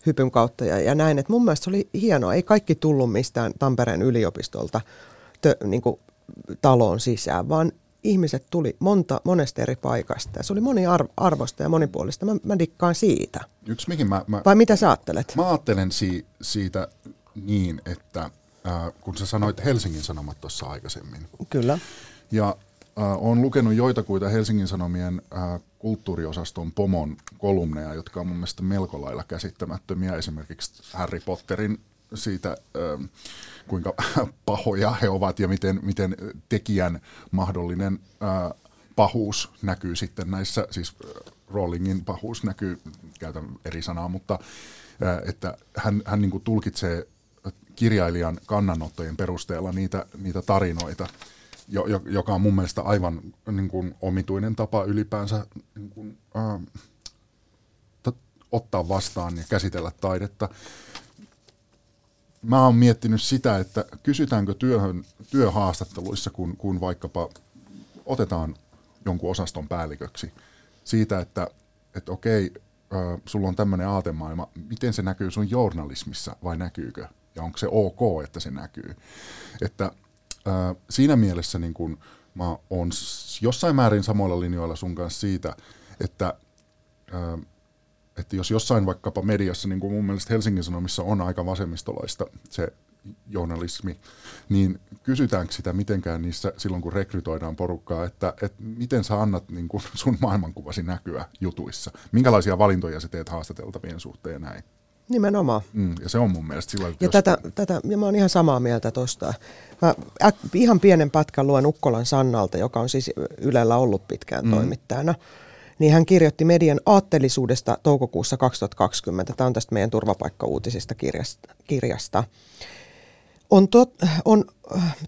hypyn kautta ja, ja näin. Et mun mielestä se oli hienoa. Ei kaikki tullut mistään Tampereen yliopistolta tö, niin kuin, taloon sisään, vaan ihmiset tuli monta, monesta eri paikasta. Se oli moniarvoista ja monipuolista. Mä, mä dikkaan siitä. Yksi mihin mä, mä, Vai mitä sä ajattelet? Mä ajattelen si, siitä niin, että äh, kun sä sanoit Helsingin Sanomat tuossa aikaisemmin. Kyllä. Ja äh, olen lukenut joitakuita Helsingin Sanomien äh, kulttuuriosaston pomon kolumneja, jotka on mun mielestä melko lailla käsittämättömiä. Esimerkiksi Harry Potterin siitä, ähm, kuinka pahoja he ovat ja miten, miten tekijän mahdollinen äh, pahuus näkyy sitten näissä, siis äh, Rollingin pahuus näkyy, käytän eri sanaa, mutta äh, että hän, hän niin tulkitsee kirjailijan kannanottojen perusteella niitä, niitä tarinoita, jo, joka on mun mielestä aivan niin kuin omituinen tapa ylipäänsä niin kuin, äh, ottaa vastaan ja käsitellä taidetta. Mä oon miettinyt sitä, että kysytäänkö työhön, työhaastatteluissa, kun, kun vaikkapa otetaan jonkun osaston päälliköksi, siitä, että, että okei, äh, sulla on tämmöinen aatemaailma, miten se näkyy sun journalismissa vai näkyykö? Ja onko se ok, että se näkyy? Että äh, siinä mielessä niin kun mä oon jossain määrin samoilla linjoilla sun kanssa siitä, että, äh, että jos jossain vaikkapa mediassa, niin kuin mun mielestä Helsingin Sanomissa on aika vasemmistolaista se journalismi, niin kysytäänkö sitä mitenkään niissä silloin, kun rekrytoidaan porukkaa, että, että miten sä annat niin kuin sun maailmankuvasi näkyä jutuissa? Minkälaisia valintoja sä teet haastateltavien suhteen näin? Nimenomaan. Mm, ja se on mun mielestä sillä ja, jos... tätä, tätä, ja mä oon ihan samaa mieltä tuosta. Mä äk, ihan pienen pätkän luen Ukkolan Sannalta, joka on siis Ylellä ollut pitkään mm. toimittajana. Niin hän kirjoitti median aattelisuudesta toukokuussa 2020. Tämä on tästä meidän turvapaikkauutisista kirjasta. kirjasta. On, tot, on,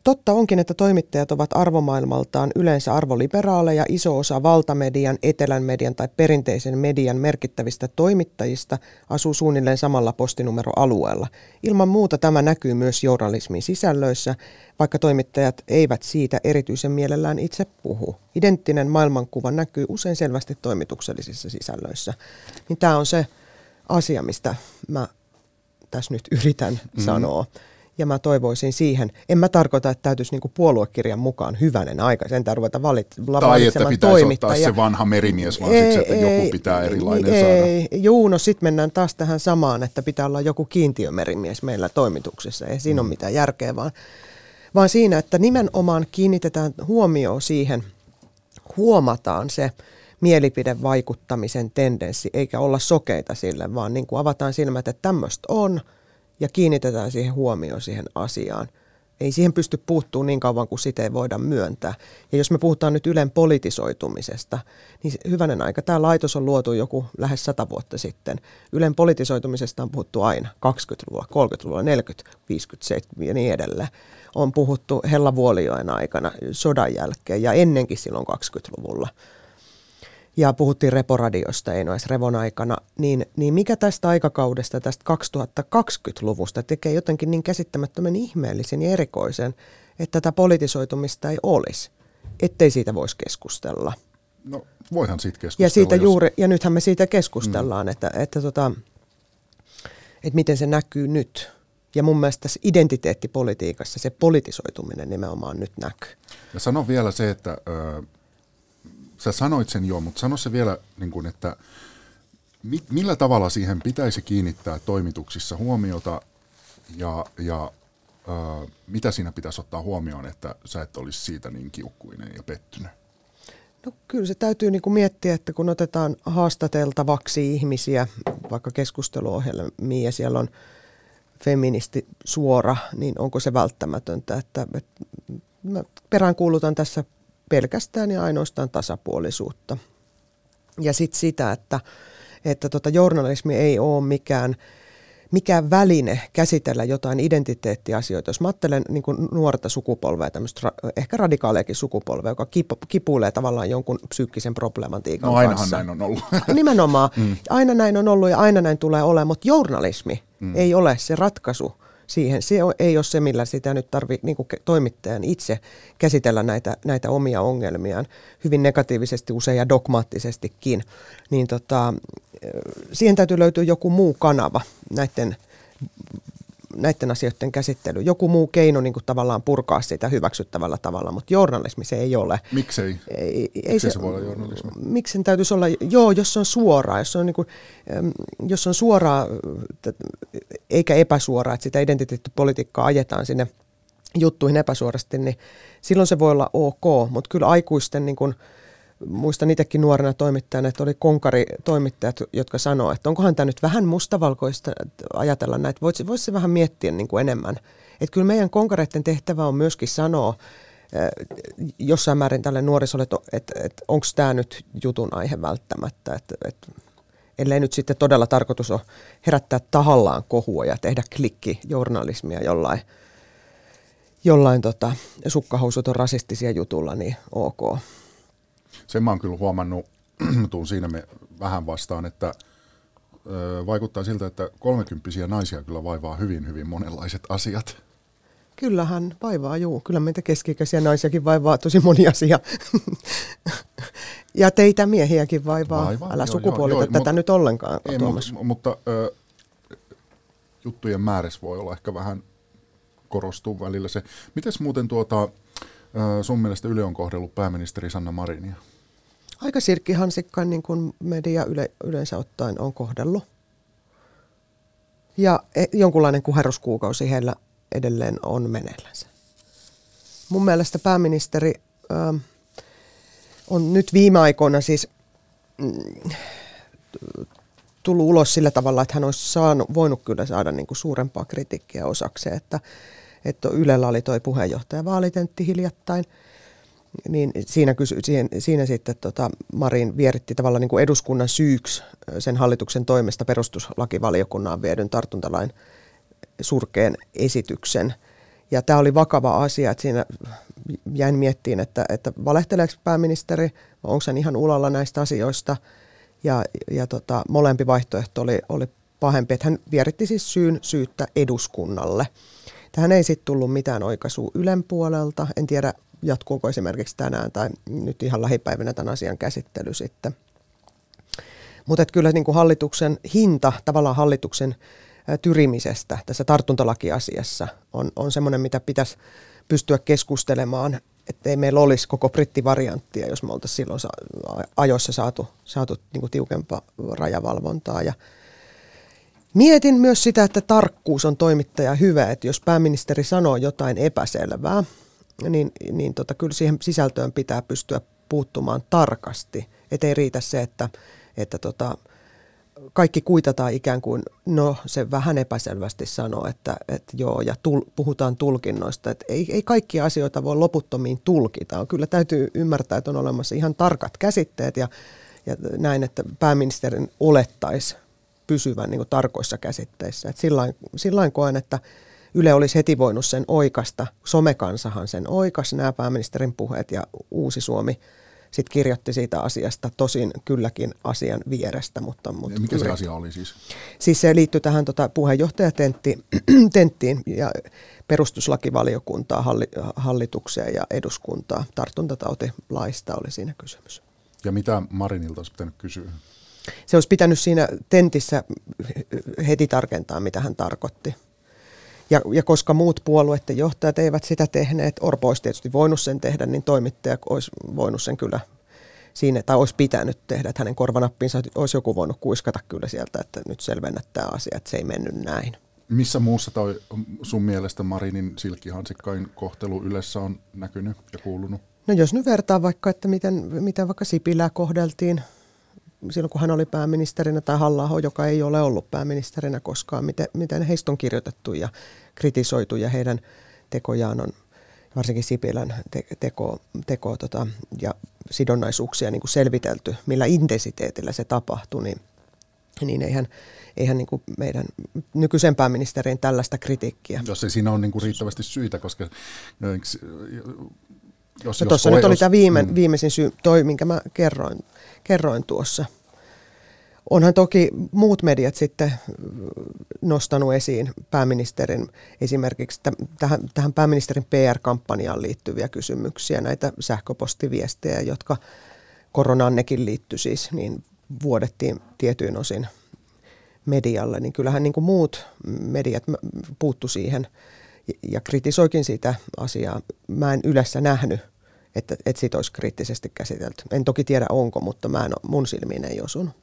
totta onkin, että toimittajat ovat arvomaailmaltaan yleensä arvoliberaaleja. Iso osa valtamedian, etelän median tai perinteisen median merkittävistä toimittajista asuu suunnilleen samalla postinumeroalueella. Ilman muuta tämä näkyy myös journalismin sisällöissä, vaikka toimittajat eivät siitä erityisen mielellään itse puhu. Identtinen maailmankuva näkyy usein selvästi toimituksellisissa sisällöissä. Niin tämä on se asia, mistä mä tässä nyt yritän mm. sanoa. Ja mä toivoisin siihen, en mä tarkoita, että täytyisi niinku puoluekirjan mukaan hyvänen aika, sen ruveta valit, Tai että pitäisi ottaa se vanha merimies vaan ei, siksi, että ei, joku pitää erilainen ei, saada. Ei, juu, no sitten mennään taas tähän samaan, että pitää olla joku kiintiömerimies meillä toimituksessa. Ei siinä mm. ole mitään järkeä, vaan, vaan siinä, että nimenomaan kiinnitetään huomioon siihen, huomataan se, mielipidevaikuttamisen tendenssi, eikä olla sokeita sille, vaan niin kuin avataan silmät, että tämmöistä on – ja kiinnitetään siihen huomioon siihen asiaan. Ei siihen pysty puuttuu niin kauan kuin sitä ei voida myöntää. Ja jos me puhutaan nyt Ylen politisoitumisesta, niin hyvänen aika, tämä laitos on luotu joku lähes sata vuotta sitten. Ylen politisoitumisesta on puhuttu aina 20-luvulla, 30-luvulla, 40, 50, 70 ja niin edelleen. On puhuttu Hella Vuolijoen aikana, sodan jälkeen ja ennenkin silloin 20-luvulla ja puhuttiin Reporadiosta Einois Revon aikana, niin, niin mikä tästä aikakaudesta, tästä 2020-luvusta tekee jotenkin niin käsittämättömän ihmeellisen ja erikoisen, että tätä politisoitumista ei olisi, ettei siitä voisi keskustella. No voihan siitä keskustella. Ja, siitä jos... juuri, ja nythän me siitä keskustellaan, mm. että, että, tota, että miten se näkyy nyt. Ja mun mielestä tässä identiteettipolitiikassa se politisoituminen nimenomaan nyt näkyy. Ja sano vielä se, että ö, sä sanoit sen jo, mutta sano se vielä, niin kuin, että mi, millä tavalla siihen pitäisi kiinnittää toimituksissa huomiota ja, ja ö, mitä siinä pitäisi ottaa huomioon, että sä et olisi siitä niin kiukkuinen ja pettynyt? No kyllä se täytyy niin kuin miettiä, että kun otetaan haastateltavaksi ihmisiä, vaikka keskusteluohjelmia ja siellä on feministi suora, niin onko se välttämätöntä, että, että mä peräänkuulutan tässä pelkästään ja ainoastaan tasapuolisuutta. Ja sitten sitä, että, että tota, journalismi ei ole mikään, mikään väline käsitellä jotain identiteettiasioita. Jos mä ajattelen niin nuorta sukupolvea, tämmöistä ehkä radikaaleakin sukupolvea, joka kipuilee tavallaan jonkun psyykkisen problematiikan no, ainahan kanssa. näin on ollut. Nimenomaan. Mm. Aina näin on ollut ja aina näin tulee olemaan, mutta journalismi mm. ei ole se ratkaisu siihen. Se ei ole se, millä sitä nyt tarvitsee niin toimittajan itse käsitellä näitä, näitä omia ongelmiaan hyvin negatiivisesti usein ja dogmaattisestikin. Niin tota, siihen täytyy löytyä joku muu kanava näiden näiden asioiden käsittely. Joku muu keino niin kuin tavallaan purkaa sitä hyväksyttävällä tavalla, mutta journalismi se ei ole. Miksei? Ei, ei se, se voi olla journalismi? Miksi sen täytyisi olla? Joo, jos se on suoraa, jos, on niin kuin, jos on suoraa eikä epäsuoraa, että sitä identiteettipolitiikkaa ajetaan sinne juttuihin epäsuorasti, niin silloin se voi olla ok, mutta kyllä aikuisten niin kuin, muistan itsekin nuorena toimittajana, että oli konkari-toimittajat, jotka sanoivat, että onkohan tämä nyt vähän mustavalkoista ajatella näitä. Voisi, voisi se vähän miettiä niin kuin enemmän. Että kyllä meidän konkareiden tehtävä on myöskin sanoa jossain määrin tälle nuorisolle, että, että, että onko tämä nyt jutun aihe välttämättä. Että, että, ellei nyt sitten todella tarkoitus ole herättää tahallaan kohua ja tehdä klikki journalismia jollain, jollain tota, sukkahousut on rasistisia jutulla, niin ok. Sen mä oon kyllä huomannut, tuun siinä me vähän vastaan, että vaikuttaa siltä, että kolmekymppisiä naisia kyllä vaivaa hyvin, hyvin monenlaiset asiat. Kyllähän vaivaa, juu. Kyllä meitä keski-ikäisiä naisiakin vaivaa tosi moni asia. ja teitä miehiäkin vaivaa. vaivaa Älä joo, sukupuolita joo, tätä mutta, nyt ollenkaan. Ei, mutta, mutta ö, juttujen määrässä voi olla ehkä vähän korostuu välillä se. Mites muuten tuota, sun mielestä Yle on kohdellut pääministeri Sanna Marinia? Aika sirkkihansikkain niin kuin media yle, yleensä ottaen on kohdellut. Ja e, jonkunlainen kuheruskuukausi heillä edelleen on meneillänsä. Mun mielestä pääministeri ö, on nyt viime aikoina siis mm, tullut ulos sillä tavalla, että hän olisi saanut, voinut kyllä saada niin kuin suurempaa kritiikkiä osakseen, että, että Ylellä oli tuo puheenjohtaja vaalitentti hiljattain, niin siinä, kysy, siinä, siinä sitten tota Marin vieritti tavallaan niin kuin eduskunnan syyksi sen hallituksen toimesta perustuslakivaliokunnan viedyn tartuntalain surkeen esityksen. Ja tämä oli vakava asia, että siinä jäin miettiin, että, että valehteleeko pääministeri, onko hän ihan ulalla näistä asioista – ja, ja tota, molempi vaihtoehto oli, oli pahempi, että hän vieritti siis syyn syyttä eduskunnalle. Tähän ei sitten tullut mitään oikaisua Ylen puolelta. En tiedä, jatkuuko esimerkiksi tänään tai nyt ihan lähipäivänä tämän asian käsittely sitten. Mutta kyllä niin kuin hallituksen hinta, tavallaan hallituksen tyrimisestä tässä tartuntalakiasiassa on, on semmoinen, mitä pitäisi pystyä keskustelemaan että ei meillä olisi koko brittivarianttia, jos me oltaisiin silloin ajoissa saatu, saatu niin kuin tiukempaa rajavalvontaa. Ja mietin myös sitä, että tarkkuus on toimittaja hyvä, että jos pääministeri sanoo jotain epäselvää, niin, niin tota, kyllä siihen sisältöön pitää pystyä puuttumaan tarkasti. Että ei riitä se, että, että tota, kaikki kuitataan ikään kuin, no se vähän epäselvästi sanoo, että, että joo, ja tul, puhutaan tulkinnoista, että ei, ei kaikkia asioita voi loputtomiin tulkita. Kyllä täytyy ymmärtää, että on olemassa ihan tarkat käsitteet ja, ja näin, että pääministerin olettaisi pysyvän niin tarkoissa käsitteissä. Että sillain, sillain koen, että Yle olisi heti voinut sen oikasta. Somekansahan sen oikas, nämä pääministerin puheet ja Uusi Suomi – sitten kirjoitti siitä asiasta, tosin kylläkin asian vierestä. Mutta, mutta Mikä se asia oli siis? Siis se liittyy tähän tota, puheenjohtajatenttiin ja perustuslakivaliokuntaa, hallitukseen ja eduskuntaa. Tartuntatautilaista oli siinä kysymys. Ja mitä Marinilta olisi pitänyt kysyä? Se olisi pitänyt siinä tentissä heti tarkentaa, mitä hän tarkoitti. Ja, ja koska muut puolueiden johtajat eivät sitä tehneet, Orpo olisi tietysti voinut sen tehdä, niin toimittaja olisi voinut sen kyllä siinä, tai olisi pitänyt tehdä, että hänen korvanappinsa olisi joku voinut kuiskata kyllä sieltä, että nyt selvennät tämä asia, että se ei mennyt näin. Missä muussa toi sun mielestä Marinin silkkihansikkain kohtelu yleensä on näkynyt ja kuulunut? No jos nyt vertaa vaikka, että miten, miten vaikka Sipilää kohdeltiin silloin kun hän oli pääministerinä tai halla joka ei ole ollut pääministerinä koskaan, miten, miten heistä on kirjoitettu ja kritisoitu ja heidän tekojaan on varsinkin Sipilän te- teko, teko tota, ja sidonnaisuuksia niin kuin selvitelty, millä intensiteetillä se tapahtui, niin, niin eihän, eihän niin kuin meidän nykyisen pääministerin tällaista kritiikkiä. Jos ei siinä ole niin kuin riittävästi syitä, koska jos, no tuossa nyt oli tämä viime, mm. viimeisin syy, toi minkä mä kerroin, kerroin tuossa. Onhan toki muut mediat sitten nostanut esiin pääministerin esimerkiksi tähän, tähän pääministerin PR-kampanjaan liittyviä kysymyksiä, näitä sähköpostiviestejä, jotka koronaan nekin liittyi siis, niin vuodettiin tietyin osin medialle, niin kyllähän niin kuin muut mediat puuttu siihen ja kritisoikin sitä asiaa. Mä en yleensä nähnyt, että, että siitä olisi kriittisesti käsitelty. En toki tiedä onko, mutta mä en, mun silmiin ei osunut.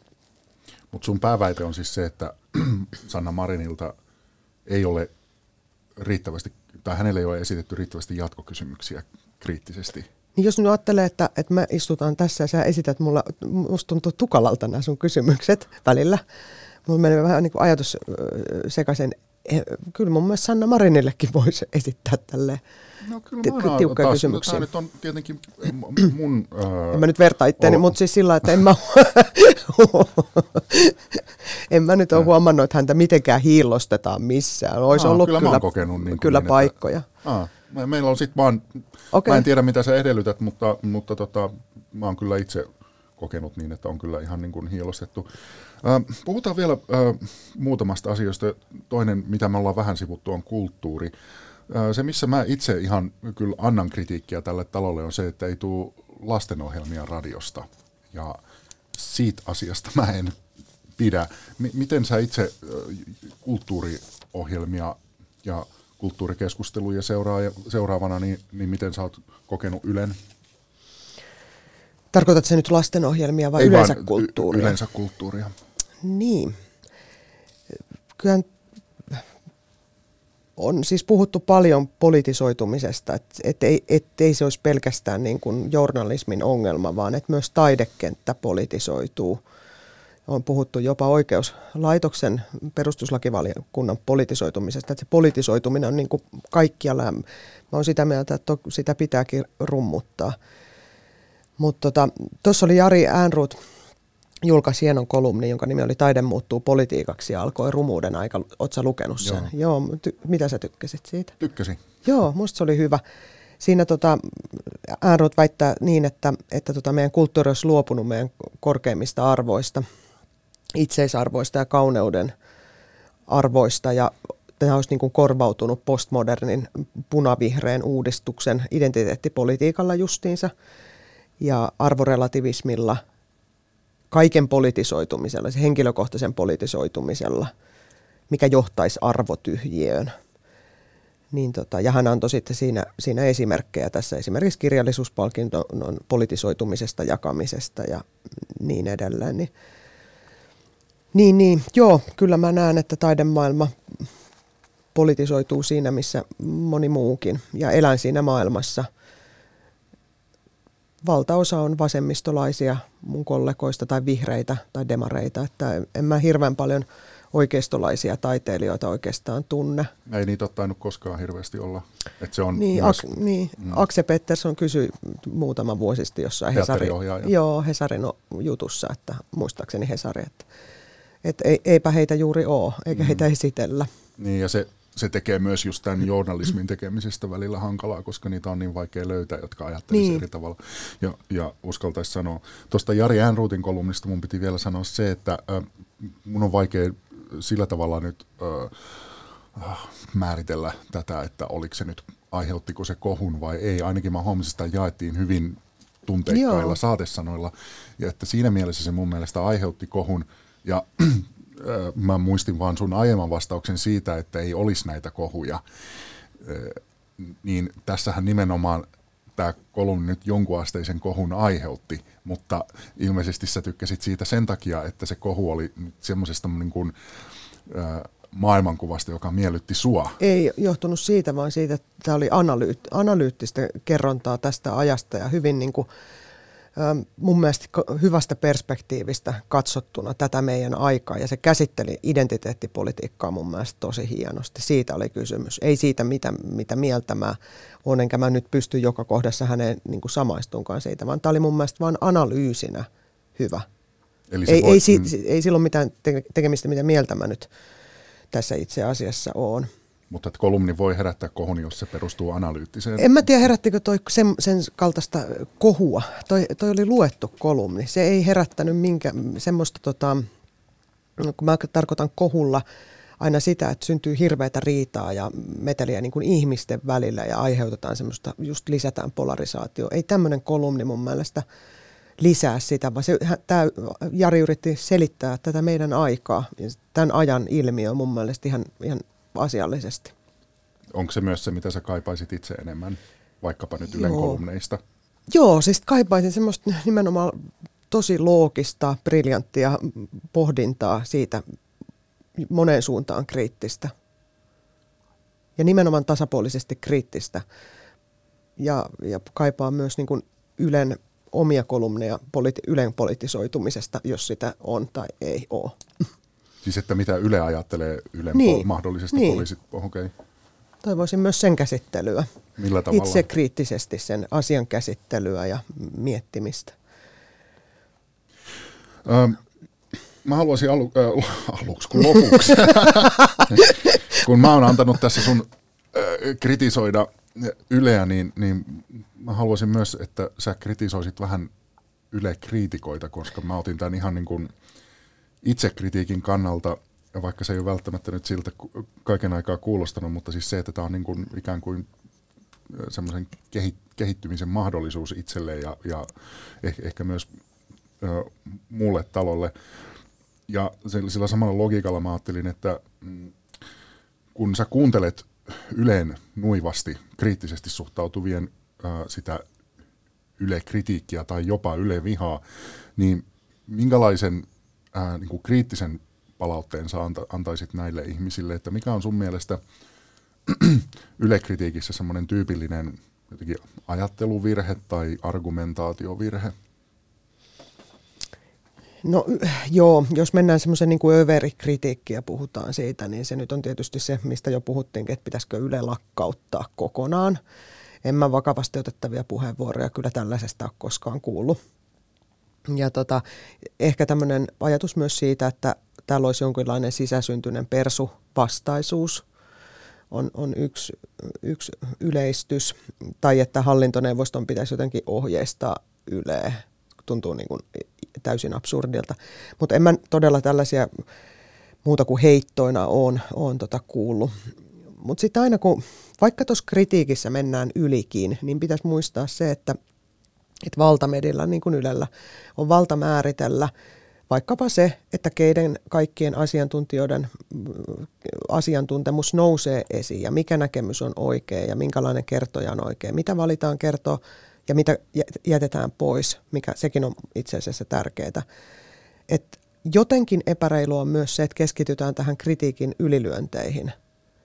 Mutta sun pääväite on siis se, että Sanna Marinilta ei ole riittävästi, tai hänelle ei ole esitetty riittävästi jatkokysymyksiä kriittisesti. Niin jos nyt ajattelee, että, että me istutaan tässä ja sä esität mulla, musta tuntuu tukalalta nämä sun kysymykset välillä. Mulla menee vähän niin kuin ajatus sekaisin. Eh, kyllä mun mielestä Sanna Marinillekin voisi esittää tälle no, kyllä tiukkoja taas, kysymyksiä. Tämä nyt on tietenkin mun... Ää, en mä nyt vertaa itteeni, mutta siis sillä että en mä, en mä nyt ole huomannut, että häntä mitenkään hiillostetaan missään. Olisi Aa, ollut kyllä, kyllä, kokenut niin kyllä niin, paikkoja. Että, aa, meillä on sitten vaan, okay. mä en tiedä mitä sä edellytät, mutta, mutta tota, mä oon kyllä itse kokenut niin, että on kyllä ihan niin kuin hiilostettu. Puhutaan vielä muutamasta asioista. Toinen, mitä me ollaan vähän sivuttu, on kulttuuri. Se, missä mä itse ihan kyllä annan kritiikkiä tälle talolle, on se, että ei tule lastenohjelmia radiosta. Ja siitä asiasta mä en pidä. M- miten sä itse kulttuuriohjelmia ja kulttuurikeskusteluja seuraa, seuraavana, niin, niin miten sä oot kokenut Ylen? Tarkoitatko se nyt lastenohjelmia vai Ei yleensä kulttuuria? Y- yleensä kulttuuria. Niin. Kyllä on siis puhuttu paljon politisoitumisesta, että et ei, et ei se olisi pelkästään niin kuin journalismin ongelma, vaan että myös taidekenttä politisoituu. On puhuttu jopa oikeuslaitoksen perustuslakivaliokunnan politisoitumisesta, että se politisoituminen on niin kuin kaikkialla. Mä olen sitä mieltä, että sitä pitääkin rummuttaa. Mutta tuossa tota, oli Jari Äänruut julkaisi hienon kolumni, jonka nimi oli Taide muuttuu politiikaksi ja alkoi rumuuden aika. Oletko lukenut sen? Joo. Joo ty- mitä sä tykkäsit siitä? Tykkäsin. Joo, musta se oli hyvä. Siinä tota, Äänruut väittää niin, että, että tota meidän kulttuuri olisi luopunut meidän korkeimmista arvoista, itseisarvoista ja kauneuden arvoista ja tämä olisi niin kuin korvautunut postmodernin punavihreän uudistuksen identiteettipolitiikalla justiinsa ja arvorelativismilla – kaiken politisoitumisella, se henkilökohtaisen politisoitumisella, mikä johtaisi arvotyhjiöön. Niin tota, ja hän antoi sitten siinä, siinä esimerkkejä tässä, esimerkiksi kirjallisuuspalkinnon politisoitumisesta, jakamisesta ja niin edelleen. Niin, niin, niin, joo, kyllä mä näen, että taidemaailma politisoituu siinä, missä moni muukin, ja elän siinä maailmassa – valtaosa on vasemmistolaisia mun kollegoista tai vihreitä tai demareita, että en mä hirveän paljon oikeistolaisia taiteilijoita oikeastaan tunne. Ei niitä ole tainnut koskaan hirveästi olla. Että se on niin, myös, ak, niin mm. Akse Pettersson kysyi muutama vuosi sitten jossain Hesari, joo, Hesarin jutussa, että muistaakseni Hesari, että, että eipä heitä juuri ole, eikä mm. heitä esitellä. Niin ja se se tekee myös just tämän journalismin tekemisestä välillä hankalaa, koska niitä on niin vaikea löytää, jotka ajattelisivat niin. eri tavalla. Ja, ja uskaltaisi sanoa. Tuosta Jari Äänruutin kolumnista mun piti vielä sanoa se, että äh, mun on vaikea sillä tavalla nyt äh, määritellä tätä, että oliko se nyt, aiheuttiko se kohun vai ei. Ainakin mä huomasin, että jaettiin hyvin tunteikkailla Joo. saatesanoilla. Ja että siinä mielessä se mun mielestä aiheutti kohun. Ja mä muistin vaan sun aiemman vastauksen siitä, että ei olisi näitä kohuja, niin tässähän nimenomaan tämä kolumni nyt jonkun asteisen kohun aiheutti, mutta ilmeisesti sä tykkäsit siitä sen takia, että se kohu oli semmoisesta niin kuin, maailmankuvasta, joka miellytti sua. Ei johtunut siitä, vaan siitä, että tämä oli analyyt- analyyttistä kerrontaa tästä ajasta ja hyvin niin kuin, mun mielestä hyvästä perspektiivistä katsottuna tätä meidän aikaa ja se käsitteli identiteettipolitiikkaa mun mielestä tosi hienosti. Siitä oli kysymys. Ei siitä, mitä, mitä mieltä mä olen, enkä mä nyt pysty joka kohdassa häneen niin samaistunkaan siitä, vaan tämä oli mun mielestä vain analyysinä hyvä. Eli ei, voi, ei, si, mm. ei silloin mitään tekemistä, mitä mieltä mä nyt tässä itse asiassa on. Mutta että kolumni voi herättää kohun, jos se perustuu analyyttiseen. En mä tiedä, herättikö toi sen, sen kaltaista kohua. Toi, toi oli luettu kolumni. Se ei herättänyt minkä, semmoista, tota, kun mä tarkoitan kohulla aina sitä, että syntyy hirveätä riitaa ja meteliä niin kuin ihmisten välillä ja aiheutetaan semmoista, just lisätään polarisaatio. Ei tämmöinen kolumni mun mielestä lisää sitä, vaan se, tämä Jari yritti selittää tätä meidän aikaa tämän ajan ilmiö mun mielestä ihan, ihan asiallisesti. Onko se myös se, mitä sä kaipaisit itse enemmän, vaikkapa nyt Ylen Joo. kolumneista? Joo, siis kaipaisin semmoista nimenomaan tosi loogista, briljanttia pohdintaa siitä moneen suuntaan kriittistä. Ja nimenomaan tasapuolisesti kriittistä. Ja, ja kaipaa myös niin kuin Ylen omia kolumneja politi- Ylen politisoitumisesta, jos sitä on tai ei ole. Siis että mitä Yle ajattelee Ylen niin. mahdollisesti niin. poliisit, okay. Toivoisin myös sen käsittelyä. Millä tavalla? Itse kriittisesti sen asian käsittelyä ja miettimistä. Ähm, mä haluaisin alu, äh, aluksi, kun lopuksi, kun mä oon antanut tässä sun äh, kritisoida Yleä, niin, niin mä haluaisin myös, että sä kritisoisit vähän Yle-kriitikoita, koska mä otin tämän ihan niin kuin itsekritiikin kannalta, vaikka se ei ole välttämättä nyt siltä kaiken aikaa kuulostanut, mutta siis se, että tämä on niin kuin ikään kuin semmoisen kehittymisen mahdollisuus itselleen ja, ja ehkä, ehkä myös ö, muulle talolle. Ja sillä samalla logiikalla mä ajattelin, että mm, kun sä kuuntelet Yleen nuivasti, kriittisesti suhtautuvien ö, sitä Yle-kritiikkiä tai jopa Yle-vihaa, niin minkälaisen ää, niin kuin kriittisen palautteen sä anta, antaisit näille ihmisille, että mikä on sun mielestä Yle-kritiikissä semmoinen tyypillinen jotenkin ajatteluvirhe tai argumentaatiovirhe? No joo, jos mennään semmoisen niin kuin överikritiikkiä puhutaan siitä, niin se nyt on tietysti se, mistä jo puhuttiin, että pitäisikö Yle lakkauttaa kokonaan. En mä vakavasti otettavia puheenvuoroja kyllä tällaisesta ole koskaan kuullut. Ja tota, ehkä tämmöinen ajatus myös siitä, että täällä olisi jonkinlainen sisäsyntyinen persuvastaisuus on, on yksi, yksi yleistys, tai että hallintoneuvoston pitäisi jotenkin ohjeistaa Yleä. Tuntuu niin kuin täysin absurdilta. Mutta en mä todella tällaisia muuta kuin heittoina on, on tota kuullut. Mutta sitten aina kun, vaikka tuossa kritiikissä mennään ylikin, niin pitäisi muistaa se, että, että valtamedilla, niin kuin Ylellä, on valta määritellä vaikkapa se, että keiden kaikkien asiantuntijoiden asiantuntemus nousee esiin ja mikä näkemys on oikea ja minkälainen kertoja on oikea, mitä valitaan kertoa ja mitä jätetään pois, mikä sekin on itse asiassa tärkeää. Et jotenkin epäreilu on myös se, että keskitytään tähän kritiikin ylilyönteihin.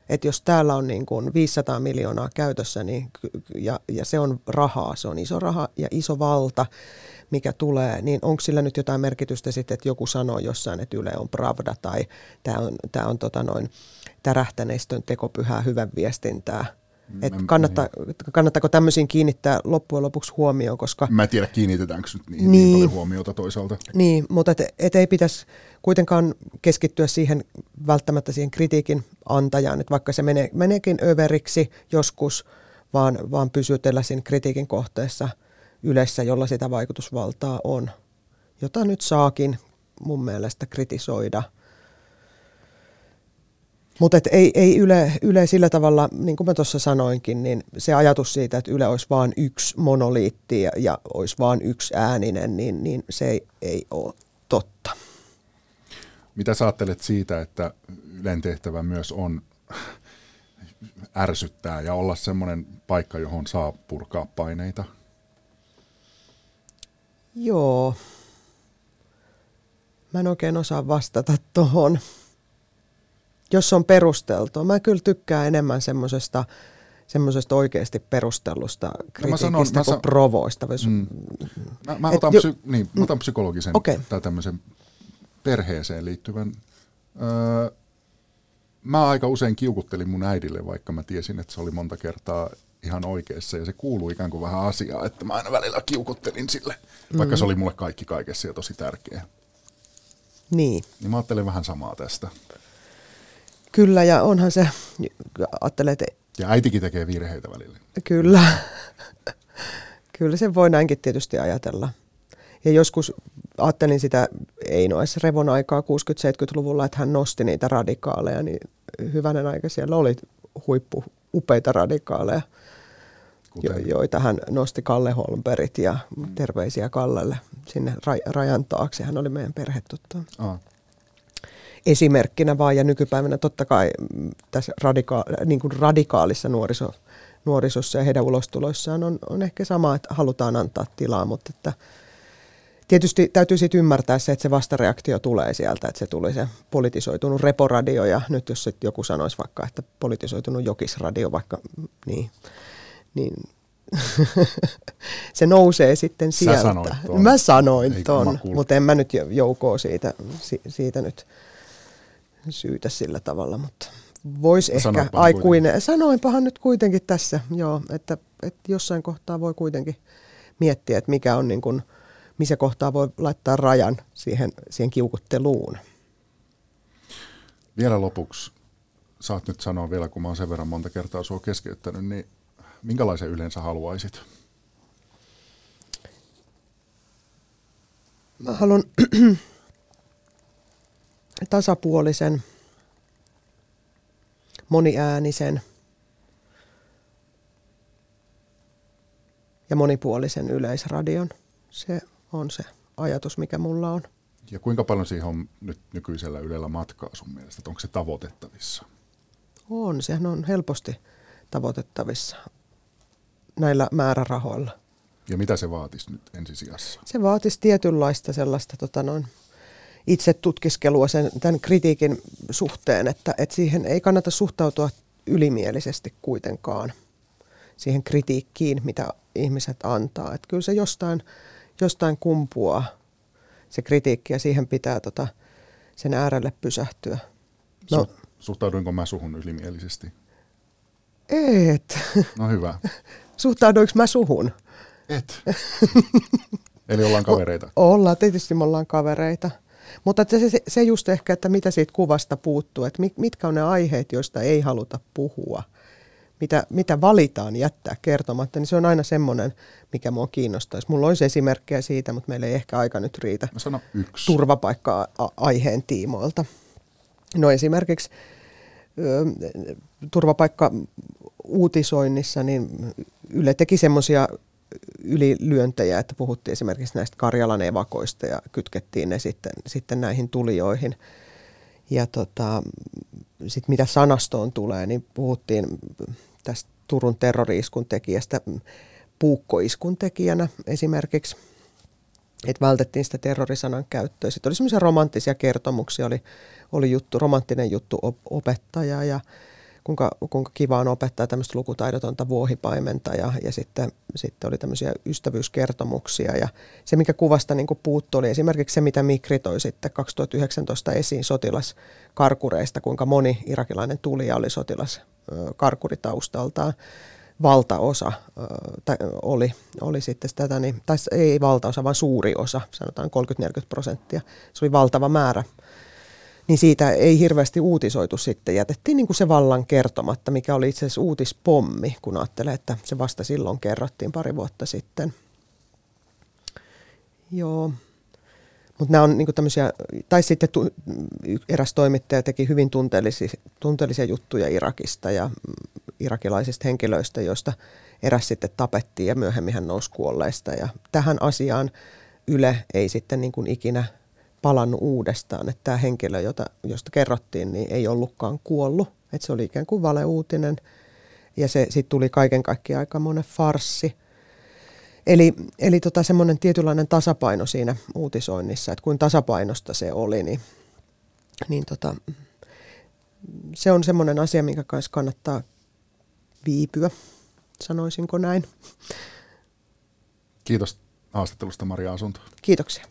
Että jos täällä on niin kuin 500 miljoonaa käytössä niin, ja, ja se on rahaa, se on iso raha ja iso valta, mikä tulee, niin onko sillä nyt jotain merkitystä sitten, että joku sanoo jossain, että Yle on pravda tai tämä on, tää on tota noin, tärähtäneistön tekopyhää hyvän viestintää – et kannattaa, kannattaako tämmöisiin kiinnittää loppujen lopuksi huomioon, koska... Mä en tiedä, kiinnitetäänkö nyt niin, niin, niin. paljon huomiota toisaalta. Niin, mutta et, et ei pitäisi kuitenkaan keskittyä siihen välttämättä siihen kritiikin antajaan, että vaikka se menee, meneekin överiksi joskus, vaan, vaan pysytellä siinä kritiikin kohteessa yleensä, jolla sitä vaikutusvaltaa on, jota nyt saakin mun mielestä kritisoida – mutta ei, ei yle, yle sillä tavalla, niin kuin mä tuossa sanoinkin, niin se ajatus siitä, että Yle olisi vain yksi monoliitti ja, ja olisi vain yksi ääninen, niin, niin se ei, ei ole totta. Mitä sä ajattelet siitä, että Ylen tehtävä myös on ärsyttää ja olla semmoinen paikka, johon saa purkaa paineita? Joo. Mä en oikein osaa vastata tuohon jos on perusteltua. Mä kyllä tykkään enemmän semmoisesta semmoisesta oikeasti perustellusta kritiikistä no sanon, kuin provoista. Mm. Mä, mä, otan jo, psy, niin, mä otan psykologisen okay. tai tämmöisen perheeseen liittyvän. Öö, mä aika usein kiukuttelin mun äidille, vaikka mä tiesin, että se oli monta kertaa ihan oikeassa ja se kuuluu ikään kuin vähän asiaa, että mä aina välillä kiukuttelin sille, vaikka mm. se oli mulle kaikki kaikessa ja tosi tärkeä. Niin. Niin mä ajattelen vähän samaa tästä. Kyllä, ja onhan se, ajattelee, että... Ja äitikin tekee virheitä välillä. Kyllä. Kyllä se voi näinkin tietysti ajatella. Ja joskus ajattelin sitä Einois Revon aikaa 60-70-luvulla, että hän nosti niitä radikaaleja, niin hyvänen aika siellä oli huippu upeita radikaaleja, jo, joita hän nosti Kalle Holmberit ja terveisiä Kallelle sinne rajan taakse. Hän oli meidän perhetuttu. Ah esimerkkinä vaan, ja nykypäivänä totta kai mm, tässä radika- niin kuin radikaalissa nuoriso, nuorisossa ja heidän ulostuloissaan on, on ehkä sama, että halutaan antaa tilaa, mutta että tietysti täytyy sitten ymmärtää se, että se vastareaktio tulee sieltä, että se tuli se politisoitunut reporadio, ja nyt jos sit joku sanoisi vaikka, että politisoitunut jokisradio vaikka, mm, niin, niin se nousee sitten sieltä. Sä sanoit ton. Mä sanoin ton, mutta en mä nyt joukoa siitä, siitä nyt syytä sillä tavalla, mutta voisi ehkä Sanoinpahan aikuinen, kuitenkin. sanoinpahan nyt kuitenkin tässä, joo, että, että jossain kohtaa voi kuitenkin miettiä, että mikä on niin kuin, missä kohtaa voi laittaa rajan siihen, siihen kiukutteluun. Vielä lopuksi, saat nyt sanoa vielä, kun mä oon sen verran monta kertaa sua keskeyttänyt, niin minkälaisen yleensä haluaisit? Mä haluan tasapuolisen, moniäänisen ja monipuolisen yleisradion. Se on se ajatus, mikä mulla on. Ja kuinka paljon siihen on nyt nykyisellä Ylellä matkaa sun mielestä? Onko se tavoitettavissa? On, sehän on helposti tavoitettavissa näillä määrärahoilla. Ja mitä se vaatisi nyt ensisijassa? Se vaatisi tietynlaista sellaista tota noin, itse tutkiskelua sen, tämän kritiikin suhteen, että, että siihen ei kannata suhtautua ylimielisesti kuitenkaan siihen kritiikkiin, mitä ihmiset antaa. Että kyllä se jostain, jostain kumpuaa se kritiikki ja siihen pitää tota, sen äärelle pysähtyä. No, Su- suhtauduinko mä suhun ylimielisesti? Et. No hyvä. Suhtauduinko mä suhun? Et. Eli ollaan kavereita. O- ollaan, tietysti me ollaan kavereita. Mutta se, se, se just ehkä, että mitä siitä kuvasta puuttuu, että mitkä on ne aiheet, joista ei haluta puhua, mitä, mitä valitaan jättää kertomatta, niin se on aina semmoinen, mikä mua kiinnostaisi. Mulla olisi esimerkkejä siitä, mutta meillä ei ehkä aika nyt riitä Mä sano yksi. turvapaikka-aiheen tiimoilta. No esimerkiksi turvapaikka-uutisoinnissa, niin Yle teki semmoisia ylilyöntejä, että puhuttiin esimerkiksi näistä Karjalan evakoista ja kytkettiin ne sitten, sitten näihin tulijoihin. Ja tota, sitten mitä sanastoon tulee, niin puhuttiin tästä Turun terroriiskun tekijästä puukkoiskun tekijänä esimerkiksi, että vältettiin sitä terrorisanan käyttöä. Sitten oli semmoisia romanttisia kertomuksia, oli, oli juttu, romanttinen juttu opettaja ja kuinka, kuinka kiva on opettaa tämmöistä lukutaidotonta vuohipaimenta ja, ja sitten, sitten oli tämmöisiä ystävyyskertomuksia. Ja se mikä kuvasta niin puuttu oli esimerkiksi se mitä Mikri toi sitten 2019 esiin sotilaskarkureista, kuinka moni irakilainen tulija oli sotilaskarkuritaustaltaan valtaosa tai oli, oli sitten tätä, niin, tai ei valtaosa, vaan suuri osa, sanotaan 30-40 prosenttia. Se oli valtava määrä niin siitä ei hirveästi uutisoitu sitten. Jätettiin niin kuin se vallan kertomatta, mikä oli itse asiassa uutispommi, kun ajattelee, että se vasta silloin kerrottiin pari vuotta sitten. Joo. Mutta nämä on niin tämmöisiä, tai sitten tu, eräs toimittaja teki hyvin tunteellisia, tunteellisia juttuja Irakista ja mm, irakilaisista henkilöistä, joista eräs sitten tapettiin ja myöhemmin hän nousi kuolleista. Ja tähän asiaan Yle ei sitten niin ikinä palannut uudestaan, että tämä henkilö, jota, josta kerrottiin, niin ei ollutkaan kuollut. Että se oli ikään kuin valeuutinen ja se sitten tuli kaiken kaikkiaan aika monen farssi. Eli, eli tota semmoinen tietynlainen tasapaino siinä uutisoinnissa, että kuin tasapainosta se oli, niin, niin tota, se on semmoinen asia, minkä kanssa kannattaa viipyä, sanoisinko näin. Kiitos haastattelusta Maria Asunto. Kiitoksia.